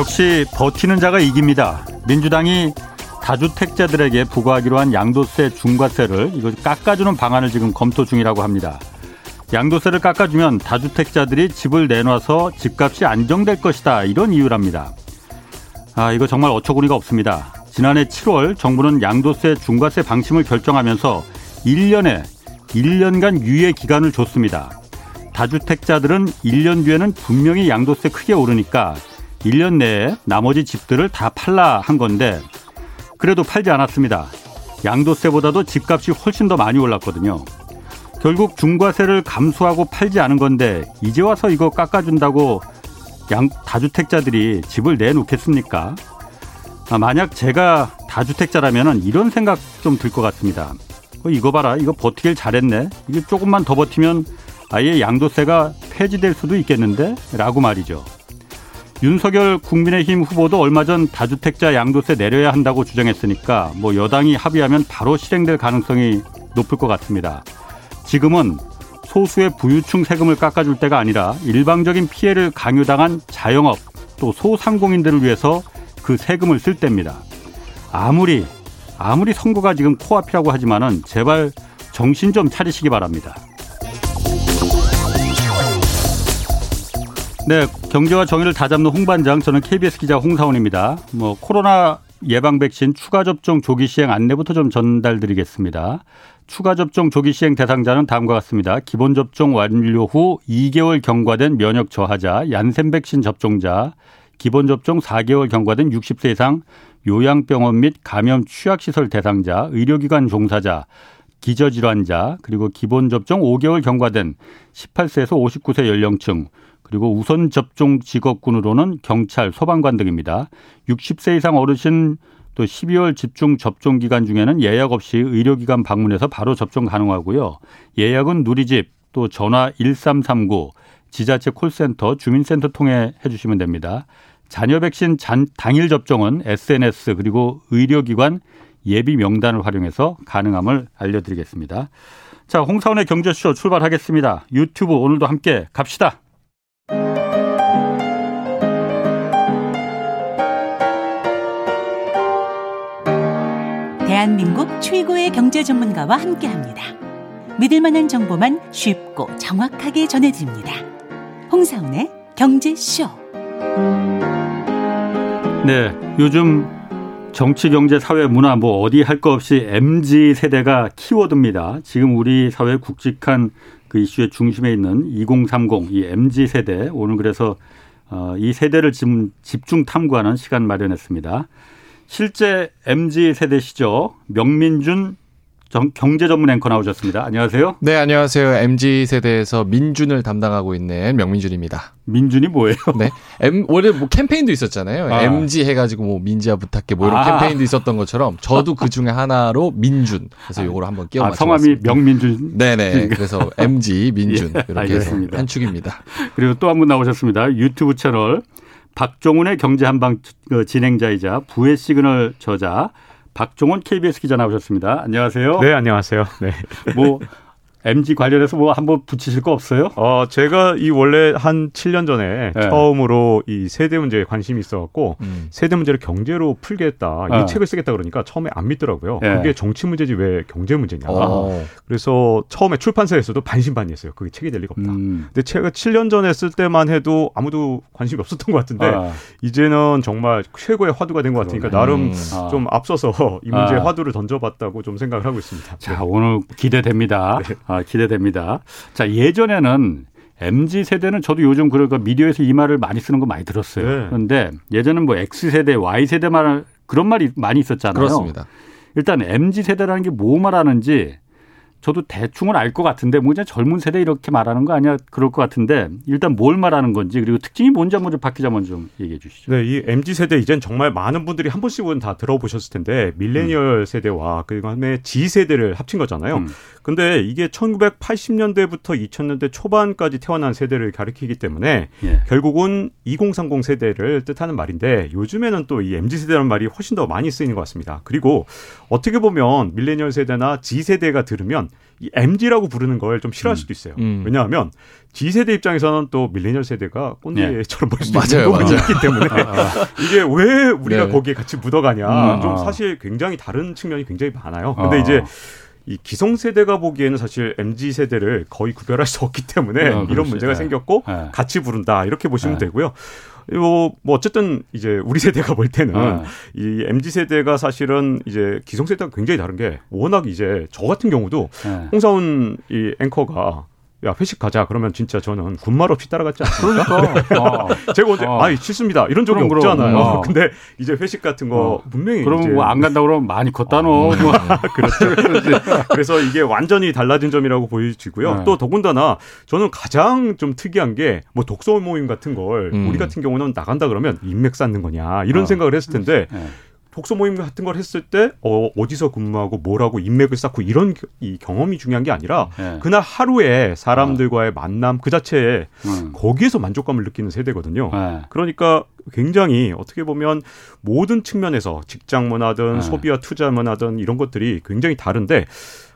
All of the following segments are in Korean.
역시 버티는 자가 이깁니다. 민주당이 다주택자들에게 부과하기로 한 양도세 중과세를 이거 깎아주는 방안을 지금 검토 중이라고 합니다. 양도세를 깎아주면 다주택자들이 집을 내놔서 집값이 안정될 것이다 이런 이유랍니다. 아 이거 정말 어처구니가 없습니다. 지난해 7월 정부는 양도세 중과세 방침을 결정하면서 1년에 1년간 유예 기간을 줬습니다. 다주택자들은 1년 뒤에는 분명히 양도세 크게 오르니까 1년 내에 나머지 집들을 다 팔라 한 건데 그래도 팔지 않았습니다. 양도세보다도 집값이 훨씬 더 많이 올랐거든요. 결국 중과세를 감수하고 팔지 않은 건데 이제 와서 이거 깎아준다고 양 다주택자들이 집을 내놓겠습니까? 아, 만약 제가 다주택자라면 이런 생각 좀 들 것 같습니다. 어, 이거 봐라, 이거 버티길 잘했네. 이게 조금만 더 버티면 아예 양도세가 폐지될 수도 있겠는데? 라고 말이죠. 윤석열 국민의힘 후보도 얼마 전 다주택자 양도세 내려야 한다고 주장했으니까 뭐 여당이 합의하면 바로 실행될 가능성이 높을 것 같습니다. 지금은 소수의 부유층 세금을 깎아줄 때가 아니라 일방적인 피해를 강요당한 자영업 또 소상공인들을 위해서 그 세금을 쓸 때입니다. 아무리 아무리 선거가 지금 코앞이라고 하지만은 제발 정신 좀 차리시기 바랍니다. 네, 경제와 정의를 다잡는 홍반장 저는 KBS 기자 홍사원입니다. 뭐 코로나 예방 백신 추가 접종 조기 시행 안내부터 좀 전달드리겠습니다. 추가 접종 조기 시행 대상자는 다음과 같습니다. 기본 접종 완료 후 2개월 경과된 면역 저하자, 얀센 백신 접종자, 기본 접종 4개월 경과된 60세 이상 요양병원 및 감염 취약시설 대상자, 의료기관 종사자, 기저질환자, 그리고 기본 접종 5개월 경과된 18세에서 59세 연령층, 그리고 우선 접종 직업군으로는 경찰, 소방관 등입니다. 60세 이상 어르신 또 12월 집중 접종 기간 중에는 예약 없이 의료기관 방문해서 바로 접종 가능하고요. 예약은 누리집 또 전화 1339 지자체 콜센터 주민센터 통해 해주시면 됩니다. 자녀 백신 잔, 당일 접종은 SNS 그리고 의료기관 예비 명단을 활용해서 가능함을 알려드리겠습니다. 자, 홍사원의 경제쇼 출발하겠습니다. 유튜브 오늘도 함께 갑시다. 대한민국 최고의 경제 전문가와 함께 합니다. 믿을 만한 정보만 쉽고 정확하게 전해드립니다. 홍사운의 경제쇼. 네, 요즘 정치, 경제, 사회, 문화 뭐 어디 할 거 없이 MZ 세대가 키워드입니다. 지금 우리 사회 굵직한 그 이슈의 중심에 있는 2030, 이 MZ 세대 오늘 그래서 어, 이 세대를 지금 집중 탐구하는 시간 마련했습니다. 실제 MZ 세대 시죠. 명민준 경제 전문 앵커 나오셨습니다. 안녕하세요. 네, 안녕하세요. MZ 세대에서 민준을 담당하고 있는 명민준입니다. 민준이 뭐예요? 네. M, 원래 뭐 캠페인도 있었잖아요. 아. MZ 해가지고 뭐 민지야 부탁해 뭐 이런 아. 캠페인도 있었던 것처럼 저도 그 중에 하나로 민준. 그래서 요거를 한번 끼워 아, 성함이 명민준. 네네. 그래서 MZ 민준 예, 이렇게 해서 한 축입니다. 그리고 또 한 분 나오셨습니다. 유튜브 채널 박종훈의 경제 한방 그 진행자이자 부의 시그널 저자 박종훈 KBS 기자 나오셨습니다. 안녕하세요. 네, 안녕하세요. 네. 뭐 MG 관련해서 뭐 한번 붙이실 거 없어요? 어, 제가 이 원래 한 7년 전에 네. 처음으로 이 세대 문제에 관심이 있어갖고 음. 세대 문제를 경제로 풀겠다 이 어. 책을 쓰겠다 그러니까 처음에 안 믿더라고요. 네. 그게 정치 문제지 왜 경제 문제냐. 어. 그래서 처음에 출판사에서도 반신반의했어요. 그게 책이 될 리가 없다. 음. 근데 제가 7년 전에 쓸 때만 해도 아무도 관심이 없었던 것 같은데 아. 이제는 정말 최고의 화두가 된 것 같으니까 나름 음. 아. 좀 앞서서 이 문제의 아. 화두를 던져봤다고 좀 생각을 하고 있습니다. 자 네. 오늘 기대됩니다. 네. 아, 기대됩니다. 자, 예전에는 MZ 세대는 저도 요즘 그러니까 미디어에서 이 말을 많이 쓰는 거 많이 들었어요. 네. 그런데 예전은 뭐 X 세대, Y 세대 말 그런 말이 많이 있었잖아요. 그렇습니다. 일단 MZ 세대라는 게 뭐 말하는지 저도 대충은 알 것 같은데 뭐 이제 젊은 세대 이렇게 말하는 거 아니야 그럴 것 같은데 일단 뭘 말하는 건지 그리고 특징이 뭔지 한번 좀 박 기자 먼저 좀 얘기해 주시죠. 네, 이 mz 세대 이젠 정말 많은 분들이 한 번씩은 다 들어보셨을 텐데 밀레니얼 음. 세대와 그다음에 G 세대를 합친 거잖아요. 음. 근데 이게 1980년대부터 2000년대 초반까지 태어난 세대를 가리키기 때문에 예. 결국은 2030 세대를 뜻하는 말인데 요즘에는 또 이 MZ 세대라는 말이 훨씬 더 많이 쓰이는 것 같습니다. 그리고 어떻게 보면 밀레니얼 세대나 Z 세대가 들으면 이 MZ라고 부르는 걸 좀 싫어할 음. 수도 있어요. 음. 왜냐하면 G 세대 입장에서는 또 밀레니얼 세대가 꼰대처럼 예. 보일 수도 있는 부분이 있기 때문에 아, 아. 이게 왜 우리가 네. 거기에 같이 묻어가냐 음. 좀 사실 굉장히 다른 측면이 굉장히 많아요. 근데 아. 이제 이 기성세대가 보기에는 사실 MZ 세대를 거의 구별할 수 없기 때문에 어, 이런 문제가 네. 생겼고 네. 같이 부른다 이렇게 보시면 네. 되고요. 뭐, 뭐 어쨌든 이제 우리 세대가 볼 때는 네. 이 MZ 세대가 사실은 이제 기성 세대가 굉장히 다른 게 워낙 이제 저 같은 경우도 네. 홍사훈 이 앵커가 야 회식 가자 그러면 진짜 저는 군말 없이 따라갔지 않습니까? 그러니까 어. 제가 언제 어. 아이 싫습니다 이런 적이 그럼, 없잖아요. 어. 근데 이제 회식 같은 거 어. 분명히 그러면 뭐 안 간다 그러면 많이 컸다 너. 어. 뭐. 그렇죠. 그래서 이게 완전히 달라진 점이라고 보여지고요. 네. 또 더군다나 저는 가장 좀 특이한 게 뭐 독서 모임 같은 걸 음. 우리 같은 경우는 나간다 그러면 인맥 쌓는 거냐 이런 어. 생각을 했을 텐데. 네. 독서 모임 같은 걸 했을 때 어, 어디서 근무하고 뭘 하고 인맥을 쌓고 이런 이 경험이 중요한 게 아니라 네. 그날 하루에 사람들과의 어. 만남 그 자체에 음. 거기에서 만족감을 느끼는 세대거든요. 네. 그러니까 굉장히 어떻게 보면 모든 측면에서 직장 문화든 네. 소비와 투자 문화든 이런 것들이 굉장히 다른데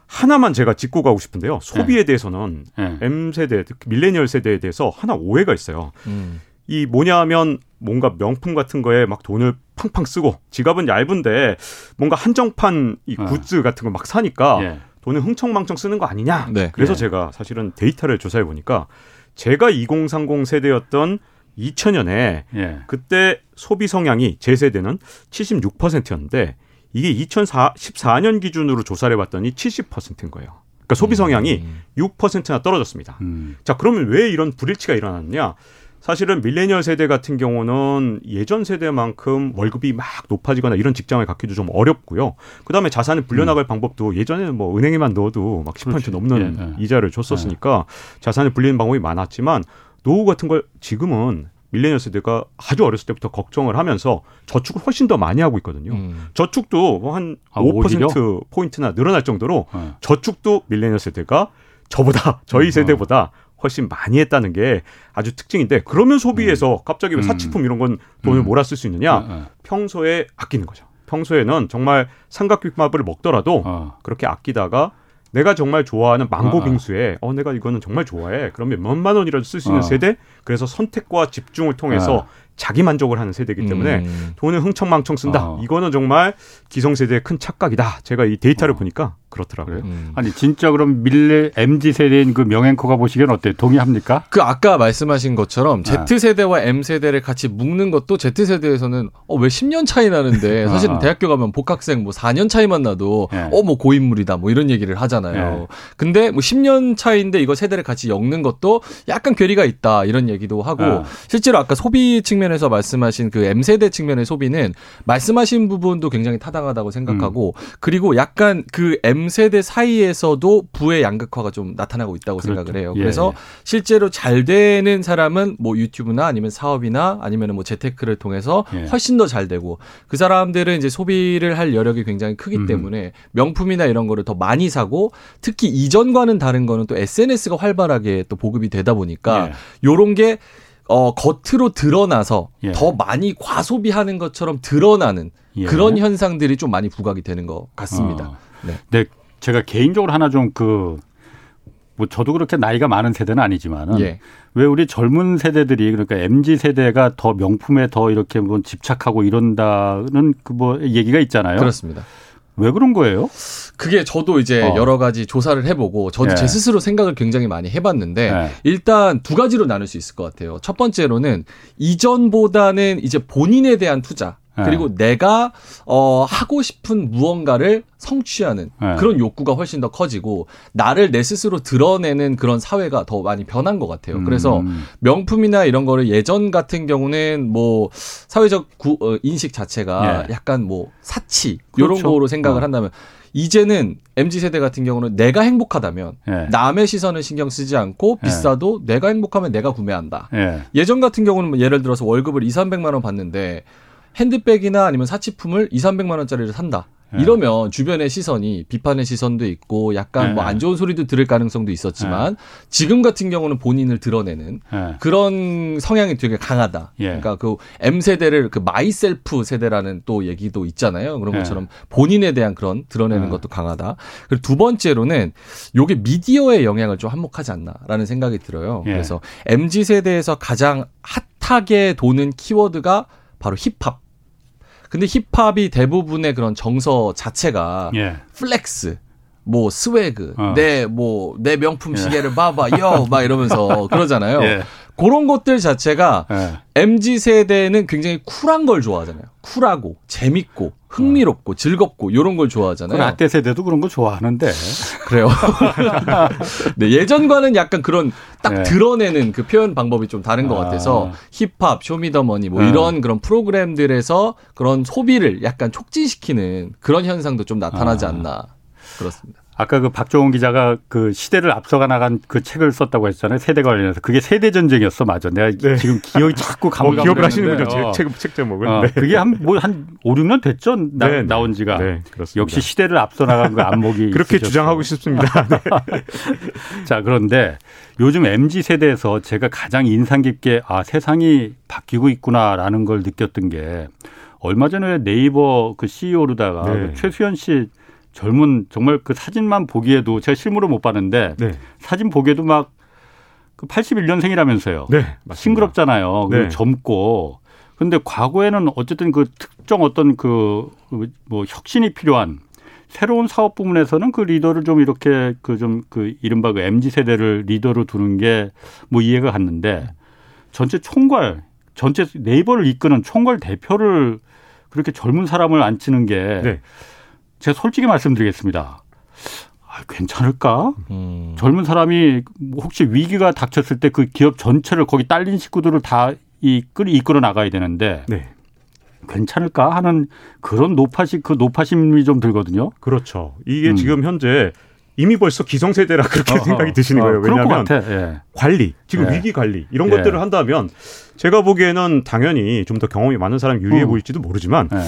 하나만 제가 짚고 가고 싶은데요. 소비에 네. 대해서는 네. M 세대, 밀레니얼 세대에 대해서 하나 오해가 있어요. 음. 이 뭐냐 하면 뭔가 명품 같은 거에 막 돈을 팡팡 쓰고 지갑은 얇은데 뭔가 한정판 이 어. 굿즈 어. 같은 거 막 사니까 예. 돈을 흥청망청 쓰는 거 아니냐. 네. 그래서 예. 제가 사실은 데이터를 조사해 보니까 제가 2030 세대였던 2000년에 예. 그때 소비 성향이 제 세대는 76%였는데 이게 2014년 기준으로 조사를 해봤더니 70%인 거예요. 그러니까 소비 성향이 음. 6%나 떨어졌습니다. 음. 자, 그러면 왜 이런 불일치가 일어났느냐? 사실은 밀레니얼 세대 같은 경우는 예전 세대만큼 월급이 막 높아지거나 이런 직장을 갖기도 좀 어렵고요. 그다음에 자산을 불려나갈 음. 방법도 예전에는 뭐 은행에만 넣어도 막 10% 넘는 예, 예. 이자를 줬었으니까 예. 자산을 불리는 방법이 많았지만 노후 같은 걸 지금은 밀레니얼 세대가 아주 어렸을 때부터 걱정을 하면서 저축을 훨씬 더 많이 하고 있거든요. 음. 저축도 한 아, 5% 포인트나 늘어날 정도로 네. 저축도 밀레니얼 세대가 저보다 저희 음. 세대보다 훨씬 많이 했다는 게 아주 특징인데 그러면 소비에서 음. 갑자기 왜 사치품 이런 건 돈을 음. 몰아 쓸 수 있느냐? 네, 네. 평소에 아끼는 거죠. 평소에는 정말 삼각김밥을 먹더라도 어. 그렇게 아끼다가 내가 정말 좋아하는 망고 아, 빙수에 어 내가 이거는 정말 좋아해. 그러면 몇만 원이라도 쓸 수 있는 어. 세대. 그래서 선택과 집중을 통해서 어. 자기 만족을 하는 세대이기 때문에 음. 돈을 흥청망청 쓴다. 어. 이거는 정말 기성세대의 큰 착각이다. 제가 이 데이터를 어. 보니까 그렇더라고요. 음. 아니 진짜 그럼 밀레 MZ 세대인 그 명앵커가 보시기엔 어때요? 동의합니까? 그 아까 말씀하신 것처럼 네. Z 세대와 M 세대를 같이 묶는 것도 Z 세대에서는 어 왜 10년 차이 나는데 사실은 아. 대학교 가면 복학생 뭐 4년 차이만 나도 네. 어뭐 고인물이다 뭐 이런 얘기를 하잖아요. 네. 근데 뭐 10년 차인데 이거 세대를 같이 엮는 것도 약간 괴리가 있다 이런 얘기도 하고 아. 실제로 아까 소비 측면에서 말씀하신 그 M 세대 측면의 소비는 말씀하신 부분도 굉장히 타당하다고 생각하고 음. 그리고 약간 그 M 세대 사이에서도 부의 양극화가 좀 나타나고 있다고 그렇죠. 생각을 해요. 예, 그래서 예. 실제로 잘 되는 사람은 뭐 유튜브나 아니면 사업이나 아니면 뭐 재테크를 통해서 예. 훨씬 더 잘 되고 그 사람들은 이제 소비를 할 여력이 굉장히 크기 음. 때문에 명품이나 이런 거를 더 많이 사고 특히 이전과는 다른 거는 또 SNS가 활발하게 또 보급이 되다 보니까 예. 요런 게 어, 겉으로 드러나서 예. 더 많이 과소비하는 것처럼 드러나는 예. 그런 현상들이 좀 많이 부각이 되는 것 같습니다. 어. 네. 네. 제가 개인적으로 하나 좀그 뭐 저도 그렇게 나이가 많은 세대는 아니지만은 예. 왜 우리 젊은 세대들이 그러니까 mz 세대가 더 명품에 더 이렇게 뭐 집착하고 이런다는 그 뭐 얘기가 있잖아요. 그렇습니다. 왜 그런 거예요? 그게 저도 이제 어. 여러 가지 조사를 해보고 저도 예. 제 스스로 생각을 굉장히 많이 해봤는데 예. 일단 두 가지로 나눌 수 있을 것 같아요. 첫 번째로는 이전보다는 이제 본인에 대한 투자 네. 그리고 네. 내가 어 하고 싶은 무언가를 성취하는 네. 그런 욕구가 훨씬 더 커지고 나를 내 스스로 드러내는 그런 사회가 더 많이 변한 것 같아요. 음. 그래서 명품이나 이런 거를 예전 같은 경우는 뭐 사회적 구, 어, 인식 자체가 네. 약간 뭐 사치 그렇죠. 이런 거로 생각을 어. 한다면 이제는 MZ 세대 같은 경우는 내가 행복하다면 예. 남의 시선을 신경 쓰지 않고 예. 비싸도 예. 내가 행복하면 내가 구매한다. 예. 전 같은 경우는 뭐 예를 들어서 월급을 2, 300만 원 받는데 핸드백이나 아니면 사치품을 2, 300만 원짜리를 산다. 예. 이러면 주변의 시선이 비판의 시선도 있고 약간 예. 뭐안 좋은 소리도 들을 가능성도 있었지만 예. 지금 같은 경우는 본인을 드러내는 예. 그런 성향이 되게 강하다. 예. 그러니까 그 M 세대를 그 myself 세대라는 또 얘기도 있잖아요. 그런 것처럼 본인에 대한 그런 드러내는 것도 강하다. 그리고 두 번째로는 요게 미디어의 영향을 좀 한몫하지 않나라는 생각이 들어요. 그래서 MZ 세대에서 가장 hot하게 도는 키워드가 바로 힙합. 근데 힙합이 대부분의 그런 정서 자체가 예. flex, 뭐 swag, 어. 내뭐내 명품 예. 시계를 예. 봐봐, 요막 이러면서 그러잖아요. 예. 그런 것들 자체가 예. mz 세대는 굉장히 쿨한 걸 좋아하잖아요. 쿨하고 재밌고 흥미롭고 어. 즐겁고 이런 걸 좋아하잖아요. 라떼 세대도 그런 거 좋아하는데 그래요. 네, 예전과는 약간 그런 딱 네. 드러내는 그 표현 방법이 좀 다른 것 아. 같아서 힙합, 쇼미더머니 뭐 네. 이런 그런 프로그램들에서 그런 소비를 약간 촉진시키는 그런 현상도 좀 나타나지 아. 않나 그렇습니다. 아까 그 박종훈 기자가 그 시대를 앞서가 나간 그 책을 썼다고 했잖아요. 세대 관련해서. 그게 세대 전쟁이었어. 맞아. 내가 네. 지금 기억이 자꾸 감을 어, 기억을 하시는군요. 어. 책, 책 제목은. 어, 네. 그게 한, 뭐, 한 5, 6년 됐죠? 나, 네, 네, 나온 지가. 네, 그렇습니다. 역시 시대를 앞서 나간 그 안목이. 그렇게 있으셨어. 주장하고 싶습니다. 네. 자, 그런데 요즘 MZ 세대에서 제가 가장 인상 깊게 아, 세상이 바뀌고 있구나라는 걸 느꼈던 게 얼마 전에 네이버 그 CEO로다가 네. 그 최수연 씨 젊은 정말 그 사진만 보기에도 제가 실물을 못 봤는데 네. 사진 보기에도 막 그 81년생이라면서요. 네, 맞습니다. 싱그럽잖아요. 네. 젊고. 근데 과거에는 어쨌든 그 특정 어떤 그 뭐 혁신이 필요한 새로운 사업 부문에서는 그 리더를 좀 이렇게 그 좀그 그 이른바 그 MZ 세대를 리더로 두는 게 뭐 이해가 갔는데 전체 총괄 전체 네이버를 이끄는 총괄 대표를 그렇게 젊은 사람을 앉히는 게 네. 제가 솔직히 말씀드리겠습니다. 아, 괜찮을까? 음. 젊은 사람이 혹시 위기가 닥쳤을 때 그 기업 전체를 거기 딸린 식구들을 다 이끌 이끌어 나가야 되는데 네. 괜찮을까 하는 그런 노파심 그 노파심이 좀 들거든요. 그렇죠. 이게 음. 지금 현재 이미 벌써 기성세대라 그렇게 어허, 생각이 드시는 어, 거예요. 왜냐하면 예. 관리, 지금 예. 위기 관리 이런 예. 것들을 한다면 제가 보기에는 당연히 좀 더 경험이 많은 사람이 유리해 음. 보일지도 모르지만 예.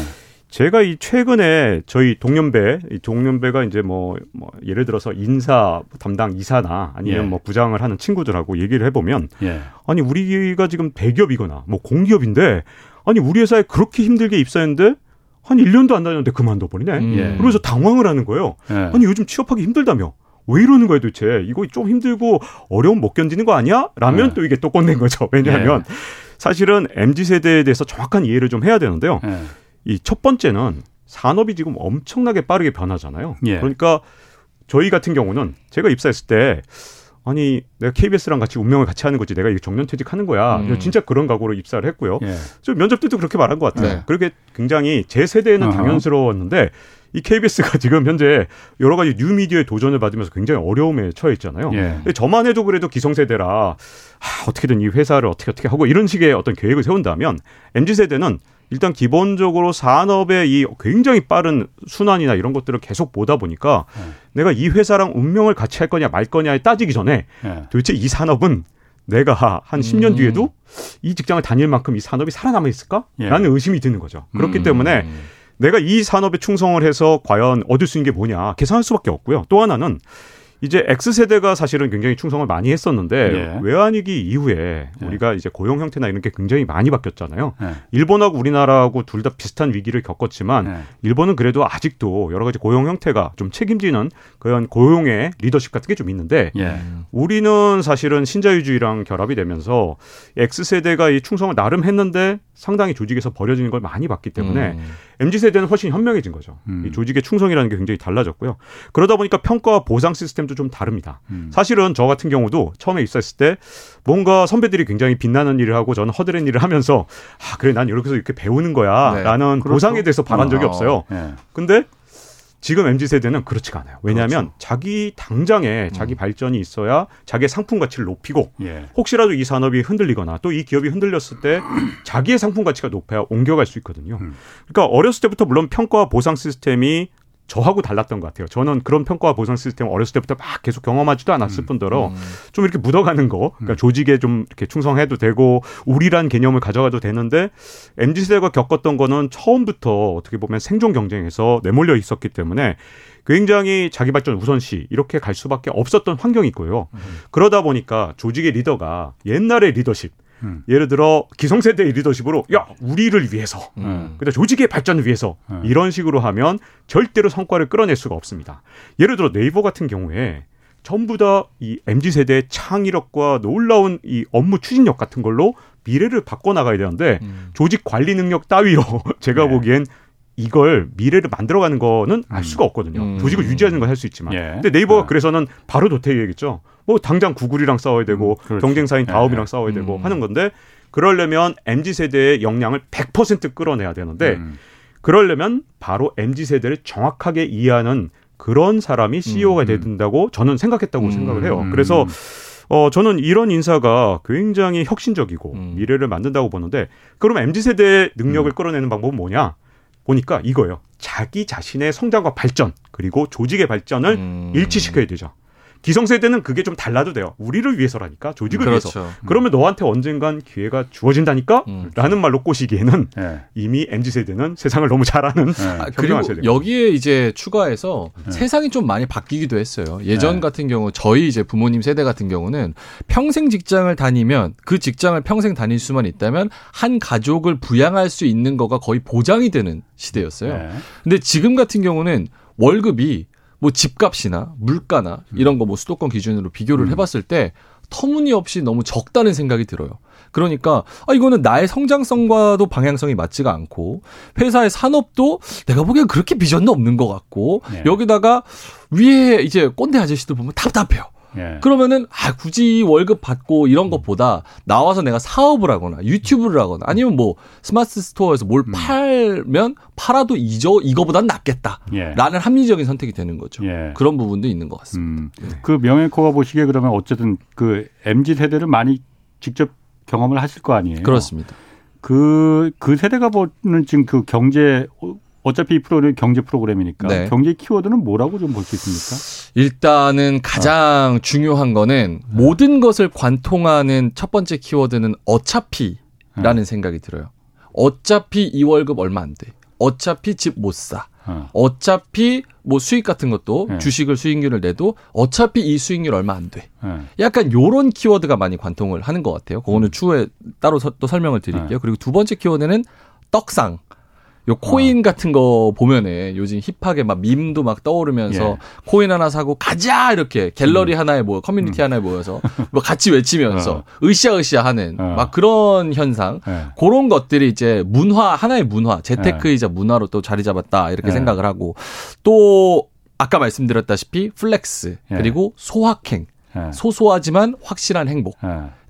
제가 이 최근에 저희 동년배, 이 동년배가 이제 뭐, 뭐 예를 들어서 인사 담당 이사나 아니면 예. 뭐 부장을 하는 친구들하고 얘기를 해보면 예. 아니 우리가 지금 대기업이거나 뭐 공기업인데 아니 우리 회사에 그렇게 힘들게 입사했는데 한 1년도 안 다녔는데 그만둬 버리네. 음. 예. 그러면서 당황을 하는 거예요. 예. 아니 요즘 취업하기 힘들다며. 왜 이러는 거야 도대체? 이거 좀 힘들고 어려움 못 견디는 거 아니야? 라면 예. 또 이게 또 꼰낸 거죠. 왜냐하면 예. 사실은 MZ 세대에 대해서 정확한 이해를 좀 해야 되는데요. 이 첫 번째는 산업이 지금 엄청나게 빠르게 변하잖아요. 예. 그러니까 저희 같은 경우는 제가 입사했을 때 아니 내가 KBS랑 같이 운명을 같이 하는 거지 내가 이게 정년 퇴직하는 거야. 음. 진짜 그런 각오로 입사를 했고요. 예. 저 면접 때도 그렇게 말한 것 같아요. 네. 그렇게 굉장히 제 세대에는. 당연스러웠는데 이 KBS가 지금 현재 여러 가지 뉴미디어의 도전을 받으면서 굉장히 어려움에 처해 있잖아요. 예. 저만 해도 그래도 기성세대라 아, 어떻게든 이 회사를 어떻게 어떻게 하고 이런 식의 어떤 계획을 세운다면 MZ 세대는 일단 기본적으로 산업의 이 굉장히 빠른 순환이나 이런 것들을 계속 보다 보니까 네. 내가 이 회사랑 운명을 같이 할 거냐 말 거냐에 따지기 전에 네. 도대체 이 산업은 내가 한 10년 음. 뒤에도 이 직장을 다닐 만큼 이 산업이 살아남아 있을까? 예. 라는 의심이 드는 거죠. 그렇기 음. 때문에 내가 이 산업에 충성을 해서 과연 얻을 수 있는 게 뭐냐 계산할 수밖에 없고요. 또 하나는 이제 X세대가 사실은 굉장히 충성을 많이 했었는데 예. 외환위기 이후에 예. 우리가 이제 고용 형태나 이런 게 굉장히 많이 바뀌었잖아요. 예. 일본하고 우리나라하고 둘 다 비슷한 위기를 겪었지만 예. 일본은 그래도 아직도 여러 가지 고용 형태가 좀 책임지는 그런 고용의 리더십 같은 게 좀 있는데 예. 우리는 사실은 신자유주의랑 결합이 되면서 X세대가 이 충성을 나름 했는데 상당히 조직에서 버려지는 걸 많이 봤기 때문에 음. MZ 세대는 훨씬 현명해진 거죠. 음. 이 조직의 충성이라는 게 굉장히 달라졌고요. 그러다 보니까 평가와 보상 시스템 도 좀 다릅니다. 음. 사실은 저 같은 경우도 처음에 입사했을 때 뭔가 선배들이 굉장히 빛나는 일을 하고 저는 허드렛 일을 하면서 아 그래 난 이렇게 해서 이렇게 배우는 거야라는 네. 보상에 대해서 바란 적이 어. 없어요. 네. 근데 지금 MZ 세대는 그렇지가 않아요. 왜냐하면 그렇죠. 자기 당장에 자기 음. 발전이 있어야 자기의 상품 가치를 높이고 예. 혹시라도 이 산업이 흔들리거나 또 이 기업이 흔들렸을 때 자기의 상품 가치가 높아야 옮겨갈 수 있거든요. 음. 그러니까 어렸을 때부터 물론 평가와 보상 시스템이 저하고 달랐던 것 같아요. 저는 그런 평가와 보상 시스템 어렸을 때부터 막 계속 경험하지도 않았을 음, 뿐더러 음. 좀 이렇게 묻어가는 거, 그러니까 음. 조직에 좀 이렇게 충성해도 되고 우리란 개념을 가져가도 되는데 mz 세대가 겪었던 거는 처음부터 어떻게 보면 생존 경쟁에서 내몰려 있었기 때문에 굉장히 자기 발전 우선시 이렇게 갈 수밖에 없었던 환경이 있고요. 음. 그러다 보니까 조직의 리더가 옛날의 리더십 음. 예를 들어 기성세대의 리더십으로 야 우리를 위해서 음. 근데 조직의 발전을 위해서 음. 이런 식으로 하면 절대로 성과를 끌어낼 수가 없습니다. 예를 들어 네이버 같은 경우에 전부 다 이 mz 세대의 창의력과 놀라운 이 업무 추진력 같은 걸로 미래를 바꿔 나가야 되는데 음. 조직 관리 능력 따위로 제가 네. 보기엔 이걸 미래를 만들어가는 거는 알 음. 수가 없거든요. 음. 조직을 유지하는 건 할 수 있지만. 예. 근데 네이버가 네. 그래서는 바로 도태해야겠죠. 뭐 당장 구글이랑 싸워야 되고 음, 그렇죠. 경쟁사인 예. 다음이랑 예. 싸워야 되고 음. 하는 건데 그러려면 mz 세대의 역량을 100% 끌어내야 되는데 음. 그러려면 바로 mz 세대를 정확하게 이해하는 그런 사람이 CEO가 음. 돼야 된다고 저는 생각했다고 생각을 해요. 그래서 어, 저는 이런 인사가 굉장히 혁신적이고 음. 미래를 만든다고 보는데, 그럼 MZ세대의 능력을 음. 끌어내는 방법은 뭐냐? 보니까 이거예요. 자기 자신의 성장과 발전 그리고 조직의 발전을 음. 일치시켜야 되죠. 기성세대는 그게 좀 달라도 돼요. 우리를 위해서라니까 조직을 그렇죠. 위해서. 음. 그러면 너한테 언젠간 기회가 주어진다니까? 음. 라는 말로 꼬시기에는 네. 이미 MZ세대는 세상을 너무 잘 아는 네. 아, 그리고 여기에 이제 추가해서 네. 세상이 좀 많이 바뀌기도 했어요. 예전 네. 같은 경우 저희 이제 부모님 세대 같은 경우는 평생 직장을 다니면 그 직장을 평생 다닐 수만 있다면 한 가족을 부양할 수 있는 거가 거의 보장이 되는 시대였어요. 네. 근데 지금 같은 경우는 월급이 뭐 집값이나 물가나 이런 거 뭐 수도권 기준으로 비교를 음. 해봤을 때 터무니없이 너무 적다는 생각이 들어요. 그러니까 아 이거는 나의 성장성과도 방향성이 맞지가 않고 회사의 산업도 내가 보기엔 그렇게 비전도 없는 것 같고 네. 여기다가 위에 이제 꼰대 아저씨들 보면 답답해요. 예. 그러면은 아 굳이 월급 받고 이런 것보다 나와서 내가 사업을 하거나 유튜브를 하거나 아니면 뭐 스마트 스토어에서 뭘 음. 팔면 팔아도 이저 이거보단 낫겠다라는 예. 합리적인 선택이 되는 거죠. 예. 그런 부분도 있는 것 같습니다. 음. 네. 그 명예코가 보시기에 그러면 어쨌든 그 mz 세대를 많이 직접 경험을 하실 거 아니에요. 그렇습니다. 그, 그 세대가 보는 지금 그 경제 어차피 이 프로는 경제 프로그램이니까 네. 경제 키워드는 뭐라고 좀 볼 수 있습니까? 일단은 가장 어. 중요한 거는 네. 모든 것을 관통하는 첫 번째 키워드는 어차피라는 네. 생각이 들어요. 어차피 이 월급 얼마 안 돼. 어차피 집 못 사. 어. 어차피 뭐 수익 같은 것도 네. 주식을 수익률을 내도 어차피 이 수익률 얼마 안 돼. 네. 약간 요런 키워드가 많이 관통을 하는 것 같아요. 그거는 음. 추후에 따로 서, 또 설명을 드릴게요. 네. 그리고 두 번째 키워드는 떡상. 요 코인 어. 같은 거 보면은 요즘 hip하게 막 밈도 막 떠오르면서 예. 코인 하나 사고 가자 이렇게 갤러리 음. 하나에 모 커뮤니티 음. 하나에 모여서 뭐 같이 외치면서 어. 으쌰으쌰 하는 어. 막 그런 현상 예. 그런 것들이 이제 문화 하나의 문화 재테크이자 예. 문화로 또 자리 잡았다 이렇게 예. 생각을 하고 또 아까 말씀드렸다시피 flex 예. 그리고 소확행 소소하지만 확실한 행복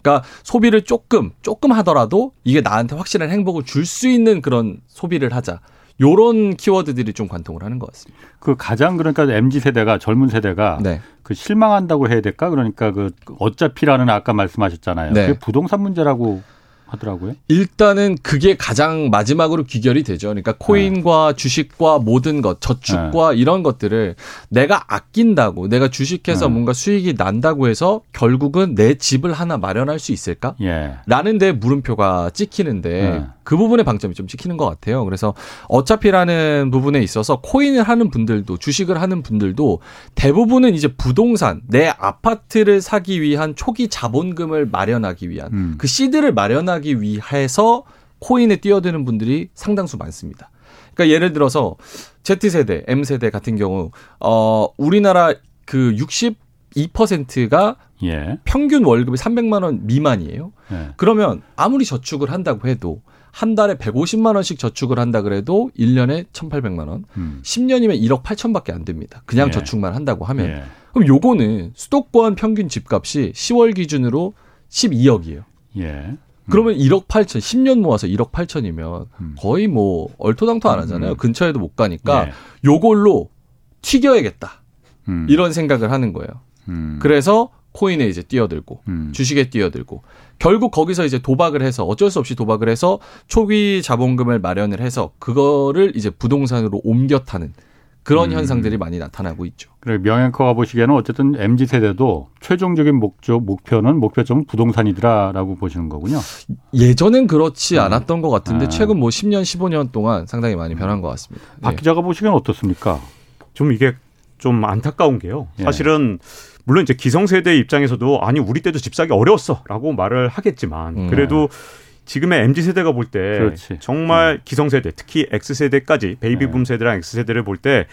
그러니까 소비를 조금 조금 하더라도 이게 나한테 확실한 행복을 줄 수 있는 그런 소비를 하자. 요런 키워드들이 좀 관통을 하는 것 같습니다. 그 가장 그러니까 MZ 세대가 젊은 세대가 네. 그 실망한다고 해야 될까? 그러니까 그 어차피라는 아까 말씀하셨잖아요. 네. 그게 부동산 문제라고 하더라고요. 일단은 그게 가장 마지막으로 귀결이 되죠. 그러니까 코인과 네. 주식과 모든 것, 저축과 네. 이런 것들을 내가 아낀다고, 내가 주식해서 네. 뭔가 수익이 난다고 해서 결국은 내 집을 하나 마련할 수 있을까? 예. 라는 데 물음표가 찍히는데 네. 그 부분의 방점이 좀 찍히는 것 같아요. 그래서 어차피라는 부분에 있어서 코인을 하는 분들도 주식을 하는 분들도 대부분은 이제 부동산, 내 아파트를 사기 위한 초기 자본금을 마련하기 위한 음. 그 시드를 마련하기 위해서 코인에 뛰어드는 분들이 상당수 많습니다. 그러니까 예를 들어서 Z세대, M세대 같은 경우 어 우리나라 그 62%가 예. 평균 월급이 300만 원 미만이에요. 예. 그러면 아무리 저축을 한다고 해도 한 달에 150만 원씩 저축을 한다 그래도 1년에 1,800만 원. 음. 10년이면 1억 8천밖에 안 됩니다. 그냥 예. 저축만 한다고 하면. 예. 그럼 요거는 수도권 평균 집값이 10월 기준으로 12억이에요. 예. 그러면 1억 8천, 10년 모아서 1억 8천이면 음. 거의 뭐 얼토당토 안 하잖아요. 음. 근처에도 못 가니까 예. 요걸로 튀겨야겠다. 음. 이런 생각을 하는 거예요. 음. 그래서 코인에 이제 뛰어들고 음. 주식에 뛰어들고 결국 거기서 이제 도박을 해서 어쩔 수 없이 도박을 해서 초기 자본금을 마련을 해서 그거를 이제 부동산으로 옮겨 타는 그런 음. 현상들이 많이 나타나고 있죠. 그래 명앵커가 보시기에는 어쨌든 mz 세대도 최종적인 목적 목표는 목표점은 부동산이더라라고 보시는 거군요. 예전엔 그렇지 음. 않았던 것 같은데 아. 최근 뭐 10년 15년 동안 상당히 많이 변한 것 같습니다. 박 네. 기자가 보시기엔 어떻습니까? 좀 이게 좀 안타까운 게요. 예. 사실은 물론 이제 기성세대 입장에서도 아니 우리 때도 집 사기 어려웠어라고 말을 하겠지만 음. 그래도 지금의 mz 세대가 볼 때 정말 음. 기성세대 특히 x 세대까지 베이비붐 네. 세대랑 x 세대를 볼 때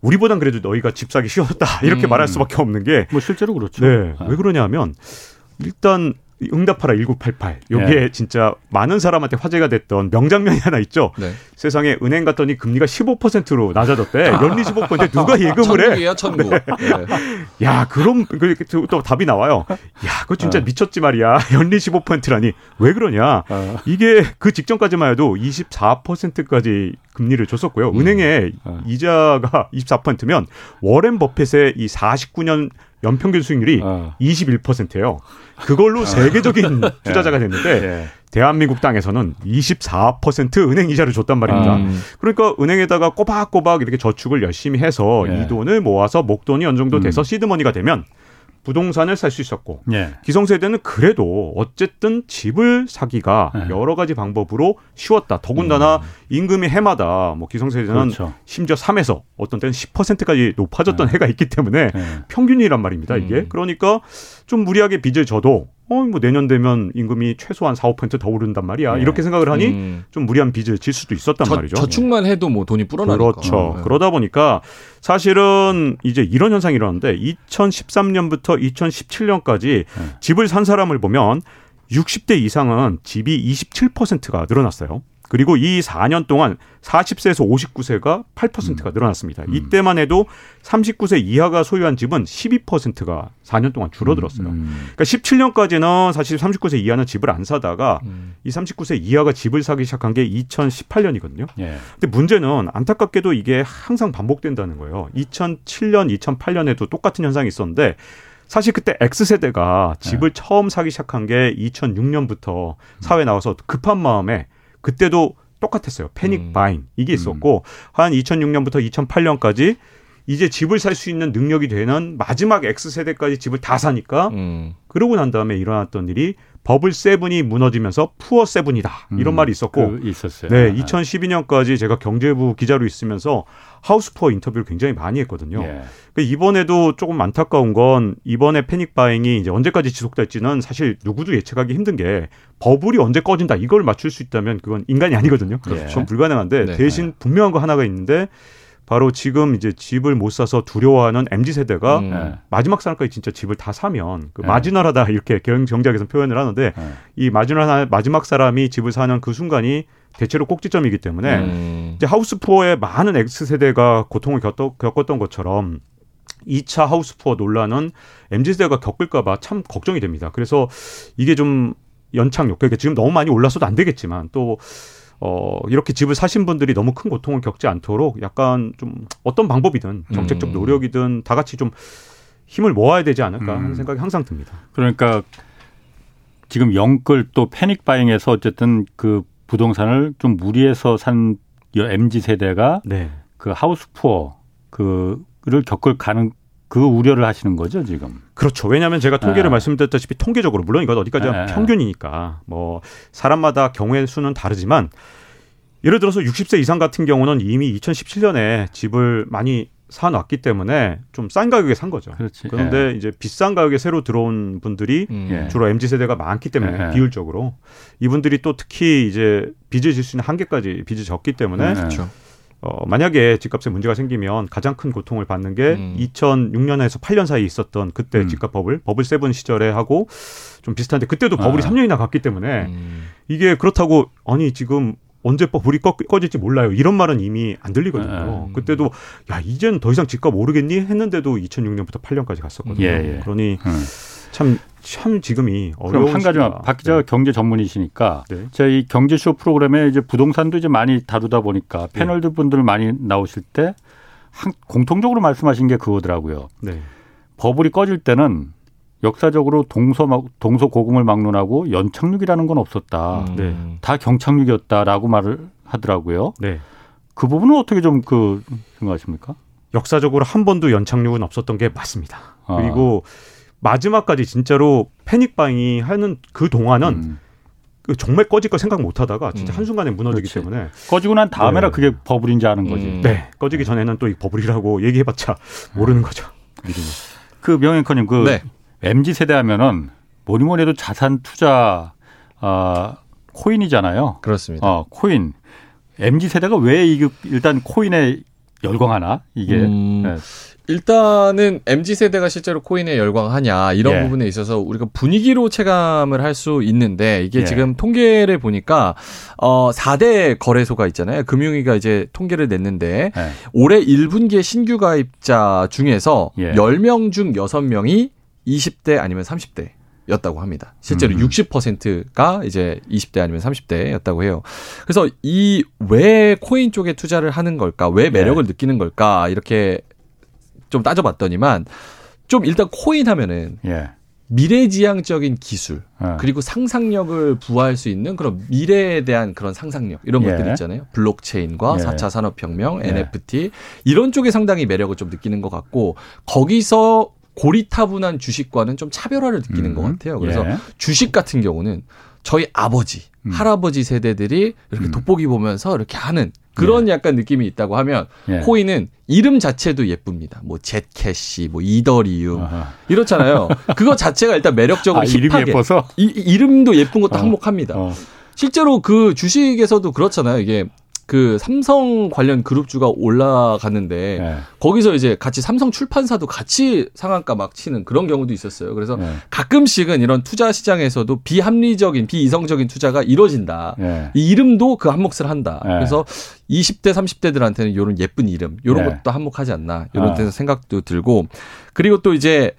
우리보단 그래도 너희가 집 사기 쉬웠다 이렇게 음. 말할 수밖에 없는 게 뭐 실제로 그렇죠. 네. 네. 왜 그러냐면 일단 응답하라 1988. 여기에 네. 진짜 많은 사람한테 화제가 됐던 명장면이 하나 있죠. 네. 세상에 은행 갔더니 금리가 15%로 낮아졌대. 연리 15%인데 누가 예금을 해? 천국이야, 천국. 네. 네. 야, 그럼 그, 또 답이 나와요. 야, 그거 진짜 네. 미쳤지 말이야. 연리 15%라니. 왜 그러냐? 어. 이게 그 직전까지만 해도 24%까지 금리를 줬었고요. 음. 은행에 어. 이자가 24%면 워렌 버핏의 이 49년 연평균 수익률이 어. 21%예요. 그걸로 어. 세계적인 투자자가 됐는데 네. 대한민국 땅에서는 24% 은행 이자를 줬단 말입니다. 음. 그러니까 은행에다가 꼬박꼬박 이렇게 저축을 열심히 해서 네. 이 돈을 모아서 목돈이 어느 정도 돼서 음. 시드머니가 되면 부동산을 살 수 있었고 예. 기성세대는 그래도 어쨌든 집을 사기가 예. 여러 가지 방법으로 쉬웠다. 더군다나 음. 임금이 해마다 뭐 기성세대는 그렇죠. 심지어 3에서 어떤 때는 10%까지 높아졌던 예. 해가 있기 때문에 예. 평균이란 말입니다. 이게 음. 그러니까 좀 무리하게 빚을 져도 어, 뭐 내년 되면 임금이 최소한 4, 5%더 오른단 말이야. 네. 이렇게 생각을 하니 음. 좀 무리한 빚을 질 수도 있었단 저, 말이죠. 저축만 해도 뭐 돈이 불어나니까. 그렇죠. 네. 그러다 보니까 사실은 이제 이런 현상이 일어났는데 2013년부터 2017년까지 네. 집을 산 사람을 보면 60대 이상은 집이 27%가 늘어났어요. 그리고 이 4년 동안 40세에서 59세가 8%가 음. 늘어났습니다. 음. 이때만 해도 39세 이하가 소유한 집은 12%가 4년 동안 줄어들었어요. 음. 그러니까 17년까지는 사실 39세 이하는 집을 안 사다가 음. 이 39세 이하가 집을 사기 시작한 게 2018년이거든요. 예. 근데 문제는 안타깝게도 이게 항상 반복된다는 거예요. 2007년, 2008년에도 똑같은 현상이 있었는데 사실 그때 X세대가 집을 네. 처음 사기 시작한 게 2006년부터 사회에 나와서 급한 마음에 그때도 똑같았어요. 패닉 음. 바잉 이게 있었고 음. 한 2006년부터 2008년까지 이제 집을 살 수 있는 능력이 되는 마지막 X 세대까지 집을 다 사니까 음. 그러고 난 다음에 일어났던 일이 버블 세븐이 무너지면서 푸어 세븐이다 이런 음, 말이 있었고 그 있었어요. 네, 2012년까지 제가 경제부 기자로 있으면서 하우스푸어 인터뷰를 굉장히 많이 했거든요. 예. 그 이번에도 조금 안타까운 건 이번에 패닉 바잉이 이제 언제까지 지속될지는 사실 누구도 예측하기 힘든 게 버블이 언제 꺼진다 이걸 맞출 수 있다면 그건 인간이 아니거든요. 그렇죠. 전 불가능한데 네. 대신 분명한 거 하나가 있는데 바로 지금 이제 집을 못 사서 두려워하는 mz 세대가 음. 네. 마지막 사람까지 진짜 집을 다 사면 그 네. 마지널하다 이렇게 경제학에서 표현을 하는데 네. 이 마지널 마지막 사람이 집을 사는 그 순간이 대체로 꼭지점이기 때문에 음. 이제 하우스 푸어의 많은 X 세대가 고통을 겪었, 겪었던 것처럼 2차 하우스 푸어 논란은 mz 세대가 겪을까봐 참 걱정이 됩니다. 그래서 이게 좀 연착륙, 그러니까 지금 너무 많이 올랐어도 안 되겠지만 또 어, 이렇게 집을 사신 분들이 너무 큰 고통을 겪지 않도록 약간 좀 어떤 방법이든 정책적 음. 노력이든 다 같이 좀 힘을 모아야 되지 않을까 하는 음. 생각이 항상 듭니다. 그러니까 지금 영끌 또 패닉 바잉에서 어쨌든 그 부동산을 좀 무리해서 산 MZ 세대가 네. 그 하우스 푸어 그를 겪을 가능 그 우려를 하시는 거죠 지금. 그렇죠. 왜냐하면 제가 통계를 네. 말씀드렸다시피 통계적으로 물론 이건 어디까지 네. 평균이니까 뭐 사람마다 경우의 수는 다르지만 예를 들어서 60세 이상 같은 경우는 이미 2017년에 집을 많이 사놨기 때문에 좀 싼 가격에 산 거죠. 그렇지. 그런데 예. 이제 비싼 가격에 새로 들어온 분들이 음. 예. 주로 mz 세대가 많기 때문에 예. 비율적으로 이분들이 또 특히 이제 빚을 질 수 있는 한계까지 빚을 졌기 때문에 그렇죠. 어, 만약에 집값에 문제가 생기면 가장 큰 고통을 받는 게 음. 2006년에서 8년 사이 있었던 그때 음. 집값 버블, 버블 세븐 시절에 하고 좀 비슷한데 그때도 버블이 아. 3년이나 갔기 때문에 음. 이게 그렇다고 아니 지금 언제 버블이 꺼, 꺼질지 몰라요. 이런 말은 이미 안 들리거든요. 음. 그때도 야 이젠 더 이상 집값 오르겠니 했는데도 2006년부터 8년까지 갔었거든요. 예, 예. 그러니 음. 참, 참 지금이 어려운. 한 가지만 박 기자가 네. 경제 전문이시니까 네. 제가 이 경제쇼 프로그램에 이제 부동산도 이제 많이 다루다 보니까 네. 패널들 분들 많이 나오실 때 한, 공통적으로 말씀하신 게 그거더라고요. 네. 버블이 꺼질 때는 역사적으로 동서 동서 고금을 막론하고 연착륙이라는 건 없었다. 음. 네. 다 경착륙이었다라고 말을 하더라고요. 네. 그 부분은 어떻게 좀 그 생각하십니까? 역사적으로 한 번도 연착륙은 없었던 게 맞습니다. 아. 그리고 마지막까지 진짜로 패닉바잉이 하는 그 동안은 음. 그 정말 꺼질 거 생각 못 하다가 진짜 음. 한순간에 무너지기 그렇지. 때문에 꺼지고 난 다음에라 네. 그게 버블인지 아는 거지. 음. 네. 꺼지기 전에는 또 이 버블이라고 얘기해 봤자 모르는 거죠. 그 명예커님 그 네. MZ 세대 하면은 뭐니 뭐니 해도 자산 투자 아 코인이잖아요. 그렇습니다. 어, 코인. MZ 세대가 왜 이게 일단 코인에 열광하나 이게 음, 네. 일단은 MZ 세대가 실제로 코인에 열광하냐 이런 예. 부분에 있어서 우리가 분위기로 체감을 할 수 있는데 이게 예. 지금 통계를 보니까 어 4대 거래소가 있잖아요. 금융위가 이제 통계를 냈는데 예. 올해 1분기에 신규 가입자 중에서 예. 10명 중 6명이 20대 아니면 30대 였다고 합니다. 실제로 음. 60%가 이제 20대 아니면 30대였다고 해요. 그래서 이 왜 코인 쪽에 투자를 하는 걸까? 왜 매력을 네. 느끼는 걸까? 이렇게 좀 따져봤더니만 좀 일단 코인 하면은 예. 미래지향적인 기술 어. 그리고 상상력을 부화할 수 있는 그런 미래에 대한 그런 상상력 이런 예. 것들 있잖아요. 블록체인과 예. 4차 산업혁명, 예. NFT 이런 쪽에 상당히 매력을 좀 느끼는 것 같고 거기서 고리타분한 주식과는 좀 차별화를 느끼는 음. 것 같아요. 그래서 예. 주식 같은 경우는 저희 아버지, 음. 할아버지 세대들이 이렇게 음. 돋보기 보면서 이렇게 하는 그런 예. 약간 느낌이 있다고 하면 예. 코인은 이름 자체도 예쁩니다. 뭐 젯캐시, 뭐 이더리움 아하. 이렇잖아요. 그거 자체가 일단 매력적으로 아, 이름이 예뻐서 이, 이름도 예쁜 것도 어. 한몫합니다. 어. 실제로 그 주식에서도 그렇잖아요. 이게 그 삼성 관련 그룹주가 올라갔는데 네. 거기서 이제 같이 삼성 출판사도 같이 상한가 막 치는 그런 경우도 있었어요. 그래서 네. 가끔씩은 이런 투자 시장에서도 비합리적인 비이성적인 투자가 이루어진다. 네. 이 이름도 그 한몫을 한다. 네. 그래서 20대 30대들한테는 이런 예쁜 이름 이런 네. 것도 한몫하지 않나 이런 아. 데서 생각도 들고 그리고 또 이제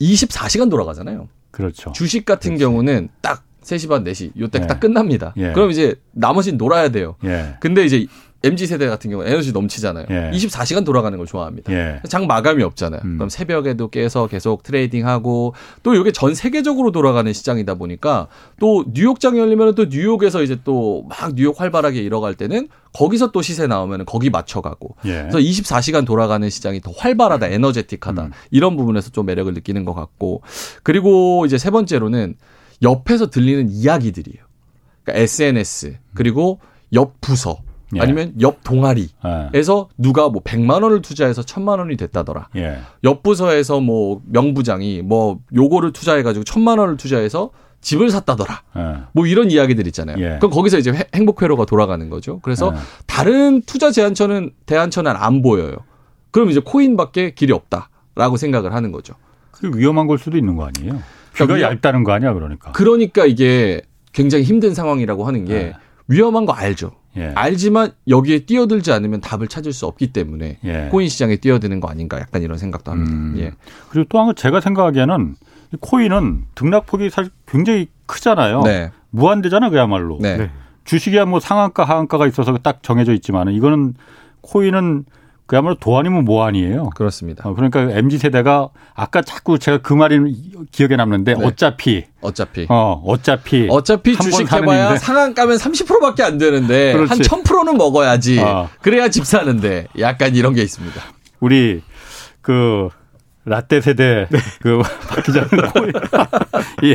24시간 돌아가잖아요. 그렇죠. 주식 같은 그렇지. 경우는 딱 3시 반, 4시 요때 예. 딱 끝납니다. 예. 그럼 이제 나머지는 놀아야 돼요. 예. 근데 이제 MZ 세대 같은 경우 에너지 넘치잖아요. 예. 24시간 돌아가는 걸 좋아합니다. 예. 장 마감이 없잖아요. 음. 그럼 새벽에도 깨서 계속 트레이딩하고 또 이게 전 세계적으로 돌아가는 시장이다 보니까 또 뉴욕장 열리면 또 뉴욕에서 이제 또 막 뉴욕 활발하게 일어갈 때는 거기서 또 시세 나오면 거기 맞춰가고 예. 그래서 24시간 돌아가는 시장이 더 활발하다, 에너제틱하다 음. 이런 부분에서 좀 매력을 느끼는 것 같고 그리고 이제 세 번째로는 옆에서 들리는 이야기들이에요. 그러니까 SNS 그리고 옆 부서 예. 아니면 옆 동아리에서 예. 누가 뭐 100만 원을 투자해서 1000만 원이 됐다더라. 예. 옆 부서에서 뭐 명부장이 뭐 요거를 투자해 가지고 1000만 원을 투자해서 집을 샀다더라. 예. 뭐 이런 이야기들 있잖아요. 예. 그럼 거기서 이제 행복 회로가 돌아가는 거죠. 그래서 예. 다른 투자 제한처는 대안처는 안 보여요. 그럼 이제 코인밖에 길이 없다라고 생각을 하는 거죠. 그 위험한 걸 수도 있는 거 아니에요? 귀가 얇다는 거 아니야 그러니까. 그러니까 이게 굉장히 힘든 상황이라고 하는 게 네. 위험한 거 알죠. 예. 알지만 여기에 뛰어들지 않으면 답을 찾을 수 없기 때문에 예. 코인 시장에 뛰어드는 거 아닌가 약간 이런 생각도 합니다. 음. 예. 그리고 또한거 제가 생각하기에는 코인은 등락폭이 사실 굉장히 크잖아요. 네. 무한대잖아 그야말로. 네. 네. 주식이야 뭐 상한가 하한가가 있어서 딱 정해져 있지만은 이거는 코인은 그야말로 도안이면 모안이에요. 그렇습니다. 어, 그러니까 MZ 세대가 아까 자꾸 제가 그 말이 기억에 남는데 네. 어차피 어차피 어 어차피 어차피 주식 해봐야 상한 가면 30%밖에 안 되는데 그렇지. 한 1000%는 먹어야지. 어. 그래야 집 사는데 약간 이런 게 있습니다. 우리 그 라떼 세대 네. 그박 기자는 이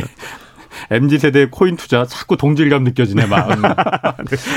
MZ 세대의 코인 투자 자꾸 동질감 느껴지네 막. 아,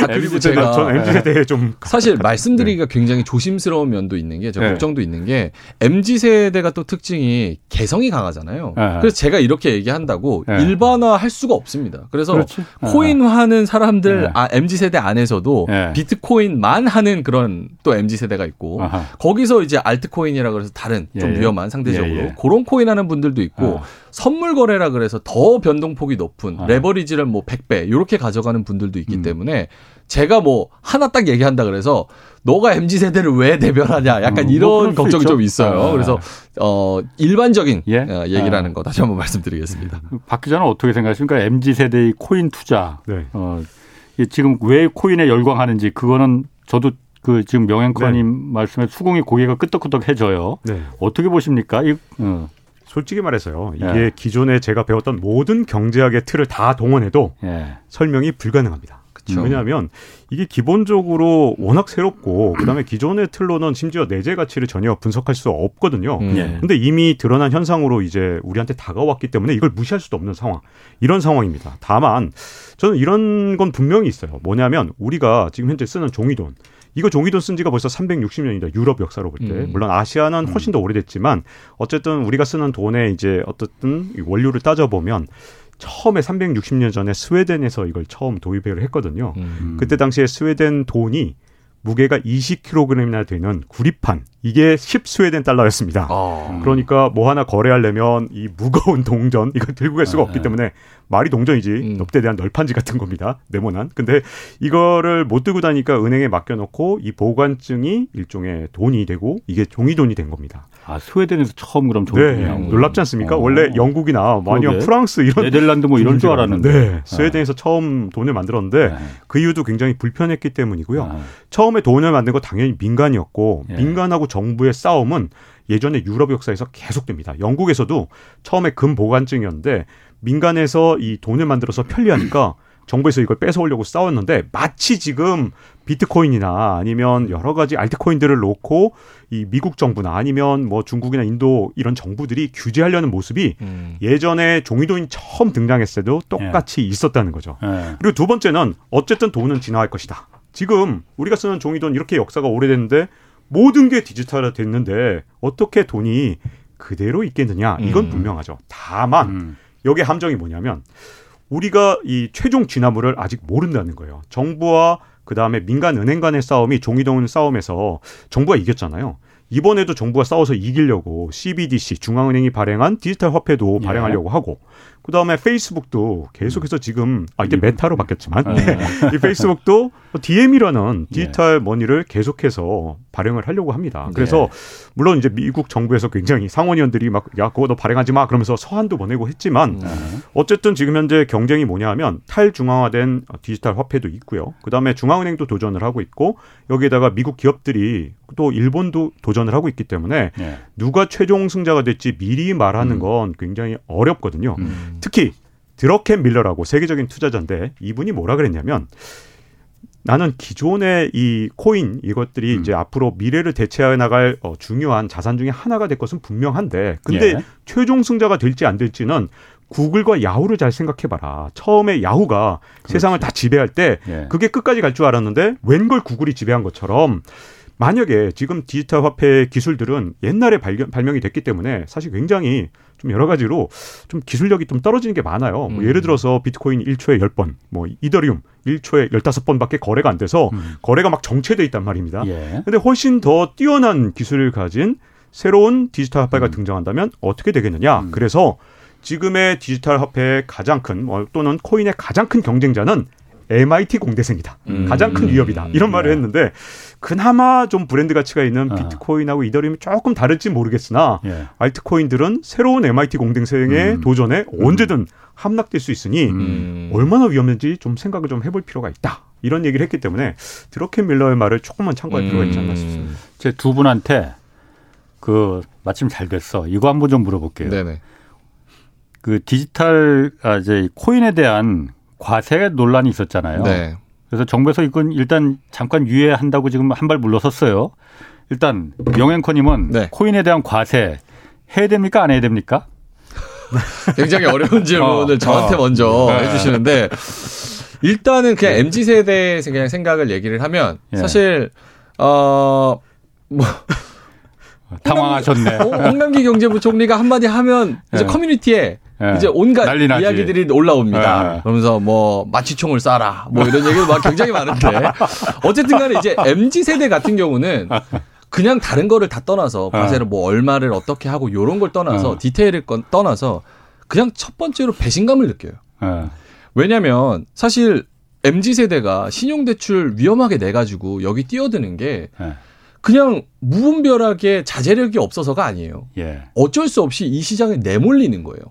그리고 제가 전 MZ 세대에 좀 사실 말씀드리기가 네. 굉장히 조심스러운 면도 있는 게, 저 네. 걱정도 있는 게 MZ 세대가 또 특징이 개성이 강하잖아요. 네. 그래서 제가 이렇게 얘기한다고 네. 일반화할 수가 없습니다. 그래서 그렇지. 코인하는 사람들 네. 아, MZ 세대 안에서도 네. 비트코인만 하는 그런 또 MZ 세대가 있고 아하. 거기서 이제 알트코인이라 그래서 다른 좀 예. 위험한 상대적으로 예, 예. 그런 코인 하는 분들도 있고 아. 선물 거래라 그래서 더 변동폭이 높은 아. 레버리지를 뭐 100배 이렇게 가져가는 분들도 있기 음. 때문에 제가 뭐 하나 딱 얘기한다 그래서 너가 MZ 세대를 왜 대변하냐 약간 음, 이런 뭐 걱정이 좀 있어요. 아. 그래서 어 일반적인 예? 어, 얘기라는 아. 거 다시 한번 말씀드리겠습니다. 박 기자는 어떻게 생각하십니까? MZ 세대의 코인 투자. 네. 어, 지금 왜 코인에 열광하는지 그거는 저도 그 지금 명행커님 네. 말씀에 수긍이 고개가 끄덕끄덕해져요. 네. 어떻게 보십니까? 이, 어. 솔직히 말해서요. 이게 예. 기존에 제가 배웠던 모든 경제학의 틀을 다 동원해도 예. 설명이 불가능합니다. 그쵸. 왜냐하면 이게 기본적으로 워낙 새롭고 그다음에 기존의 틀로는 심지어 내재 가치를 전혀 분석할 수 없거든요. 음. 예. 근데 이미 드러난 현상으로 이제 우리한테 다가왔기 때문에 이걸 무시할 수도 없는 상황. 이런 상황입니다. 다만 저는 이런 건 분명히 있어요. 뭐냐면 우리가 지금 현재 쓰는 종이돈 이거 종이돈 쓴 지가 벌써 360년이다. 유럽 역사로 볼 때. 음. 물론 아시아는 음. 훨씬 더 오래됐지만 어쨌든 우리가 쓰는 돈의 이제 어떻든 원료를 따져보면 처음에 360년 전에 스웨덴에서 이걸 처음 도입을 했거든요. 음. 그때 당시에 스웨덴 돈이 무게가 20kg이나 되는 구리판 이게 10스웨덴 달러였습니다. 어. 그러니까 뭐 하나 거래하려면 이 무거운 동전 이걸 들고 갈 수가 아, 없기 네. 때문에 말이 동전이지 음. 넙대에 대한 널판지 같은 겁니다. 네모난. 근데 이거를 못 들고 다니까 은행에 맡겨놓고 이 보관증이 일종의 돈이 되고 이게 종이돈이 된 겁니다. 아 스웨덴에서 처음 그럼 종이돈이 네, 놀랍지 않습니까? 어. 원래 영국이나 뭐 아니면 프랑스 이런 네덜란드 뭐 이런 줄 알았는데 네, 스웨덴에서 네. 처음 돈을 만들었는데 네. 그 이유도 굉장히 불편했기 때문이고요. 아. 처음에 돈을 만든 거 당연히 민간이었고 예. 민간하고 정부의 싸움은 예전에 유럽 역사에서 계속됩니다. 영국에서도 처음에 금 보관증이었는데 민간에서 이 돈을 만들어서 편리하니까 정부에서 이걸 뺏어오려고 싸웠는데 마치 지금 비트코인이나 아니면 여러 가지 알트코인들을 놓고 이 미국 정부나 아니면 뭐 중국이나 인도 이런 정부들이 규제하려는 모습이 음. 예전에 종이돈이 처음 등장했을 때도 똑같이 예. 있었다는 거죠. 예. 그리고 두 번째는 어쨌든 돈은 진화할 것이다. 지금 우리가 쓰는 종이돈 이렇게 역사가 오래됐는데 모든 게 디지털화 됐는데 어떻게 돈이 그대로 있겠느냐 이건 음. 분명하죠. 다만 음. 여기에 함정이 뭐냐면 우리가 이 최종 진화물을 아직 모른다는 거예요. 정부와 그 다음에 민간 은행 간의 싸움이 종이돈 싸움에서 정부가 이겼잖아요. 이번에도 정부가 싸워서 이기려고 CBDC 중앙은행이 발행한 디지털 화폐도 예. 발행하려고 하고 그 다음에 페이스북도 계속해서 지금 아 이제 메타로 바뀌었지만 네. 네. 이 페이스북도 DM이라는 디지털 예. 머니를 계속해서 발행을 하려고 합니다. 그래서 네. 물론 이제 미국 정부에서 굉장히 상원의원들이 막 야 그거 너 발행하지 마 그러면서 서한도 보내고 했지만 네. 어쨌든 지금 현재 경쟁이 뭐냐하면 탈중앙화된 디지털 화폐도 있고요. 그 다음에 중앙은행도 도전을 하고 있고 여기에다가 미국 기업들이 또 일본도 도전을 하고 있기 때문에 네. 누가 최종 승자가 될지 미리 말하는 음. 건 굉장히 어렵거든요. 음. 특히 드러켄 밀러라고 세계적인 투자자인데 이분이 뭐라 그랬냐면 나는 기존의 이 코인 이것들이 음. 이제 앞으로 미래를 대체해 나갈 어, 중요한 자산 중에 하나가 될 것은 분명한데 근데 예. 최종 승자가 될지 안 될지는 구글과 야후를 잘 생각해봐라. 처음에 야후가 그렇지. 세상을 다 지배할 때 예. 그게 끝까지 갈 줄 알았는데 웬걸 구글이 지배한 것처럼 만약에 지금 디지털 화폐 기술들은 옛날에 발견, 발명이 됐기 때문에 사실 굉장히 좀 여러 가지로 좀 기술력이 좀 떨어지는 게 많아요. 뭐 음. 예를 들어서 비트코인 1초에 10번, 뭐 이더리움 1초에 15번밖에 거래가 안 돼서 음. 거래가 막 정체돼 있단 말입니다. 예. 근데 훨씬 더 뛰어난 기술을 가진 새로운 디지털 화폐가 음. 등장한다면 어떻게 되겠느냐? 음. 그래서 지금의 디지털 화폐의 가장 큰 뭐, 또는 코인의 가장 큰 경쟁자는 MIT 공대생이다. 음. 가장 큰 위협이다. 이런 말을 네. 했는데 그나마 좀 브랜드 가치가 있는 아. 비트코인하고 이더리움이 조금 다를지 모르겠으나 예. 알트코인들은 새로운 MIT 공대생의 음. 도전에 음. 언제든 함락될 수 있으니 음. 얼마나 위험한지 좀 생각을 좀 해볼 필요가 있다. 이런 얘기를 했기 때문에 드러켄 밀러의 말을 조금만 참고할 필요가 있지 않나 싶습니다. 음. 제두 분한테 그 마침 잘 됐어. 이거 한번 좀 물어볼게요. 네네. 그 디지털 아 이제 코인에 대한 과세 논란이 있었잖아요. 네. 그래서 정부에서 이건 일단 잠깐 유예한다고 지금 한 발 물러섰어요. 일단 영앵커님은 네. 코인에 대한 과세 해야 됩니까 안 해야 됩니까? 굉장히 어려운 질문을 어, 저한테 어. 먼저 네. 해주시는데 일단은 그냥 네. mz 세대 그냥 생각을 얘기를 하면 예. 사실 어뭐 당황하셨네. 홍남기 경제부총리가 한마디 하면 이제 네. 커뮤니티에 네. 이제 온갖 이야기들이 올라옵니다. 네. 그러면서 뭐 마취총을 쏴라 뭐 이런 얘기도 막 굉장히 많은데 어쨌든 간에 이제 MZ 세대 같은 경우는 그냥 다른 거를 다 떠나서 과세를 뭐 얼마를 어떻게 하고 요런 걸 떠나서 디테일을 떠나서 그냥 첫 번째로 배신감을 느껴요. 왜냐면 사실 MZ 세대가 신용 대출 위험하게 내 가지고 여기 뛰어드는 게 그냥 무분별하게 자제력이 없어서가 아니에요. 예. 어쩔 수 없이 이 시장에 내몰리는 거예요.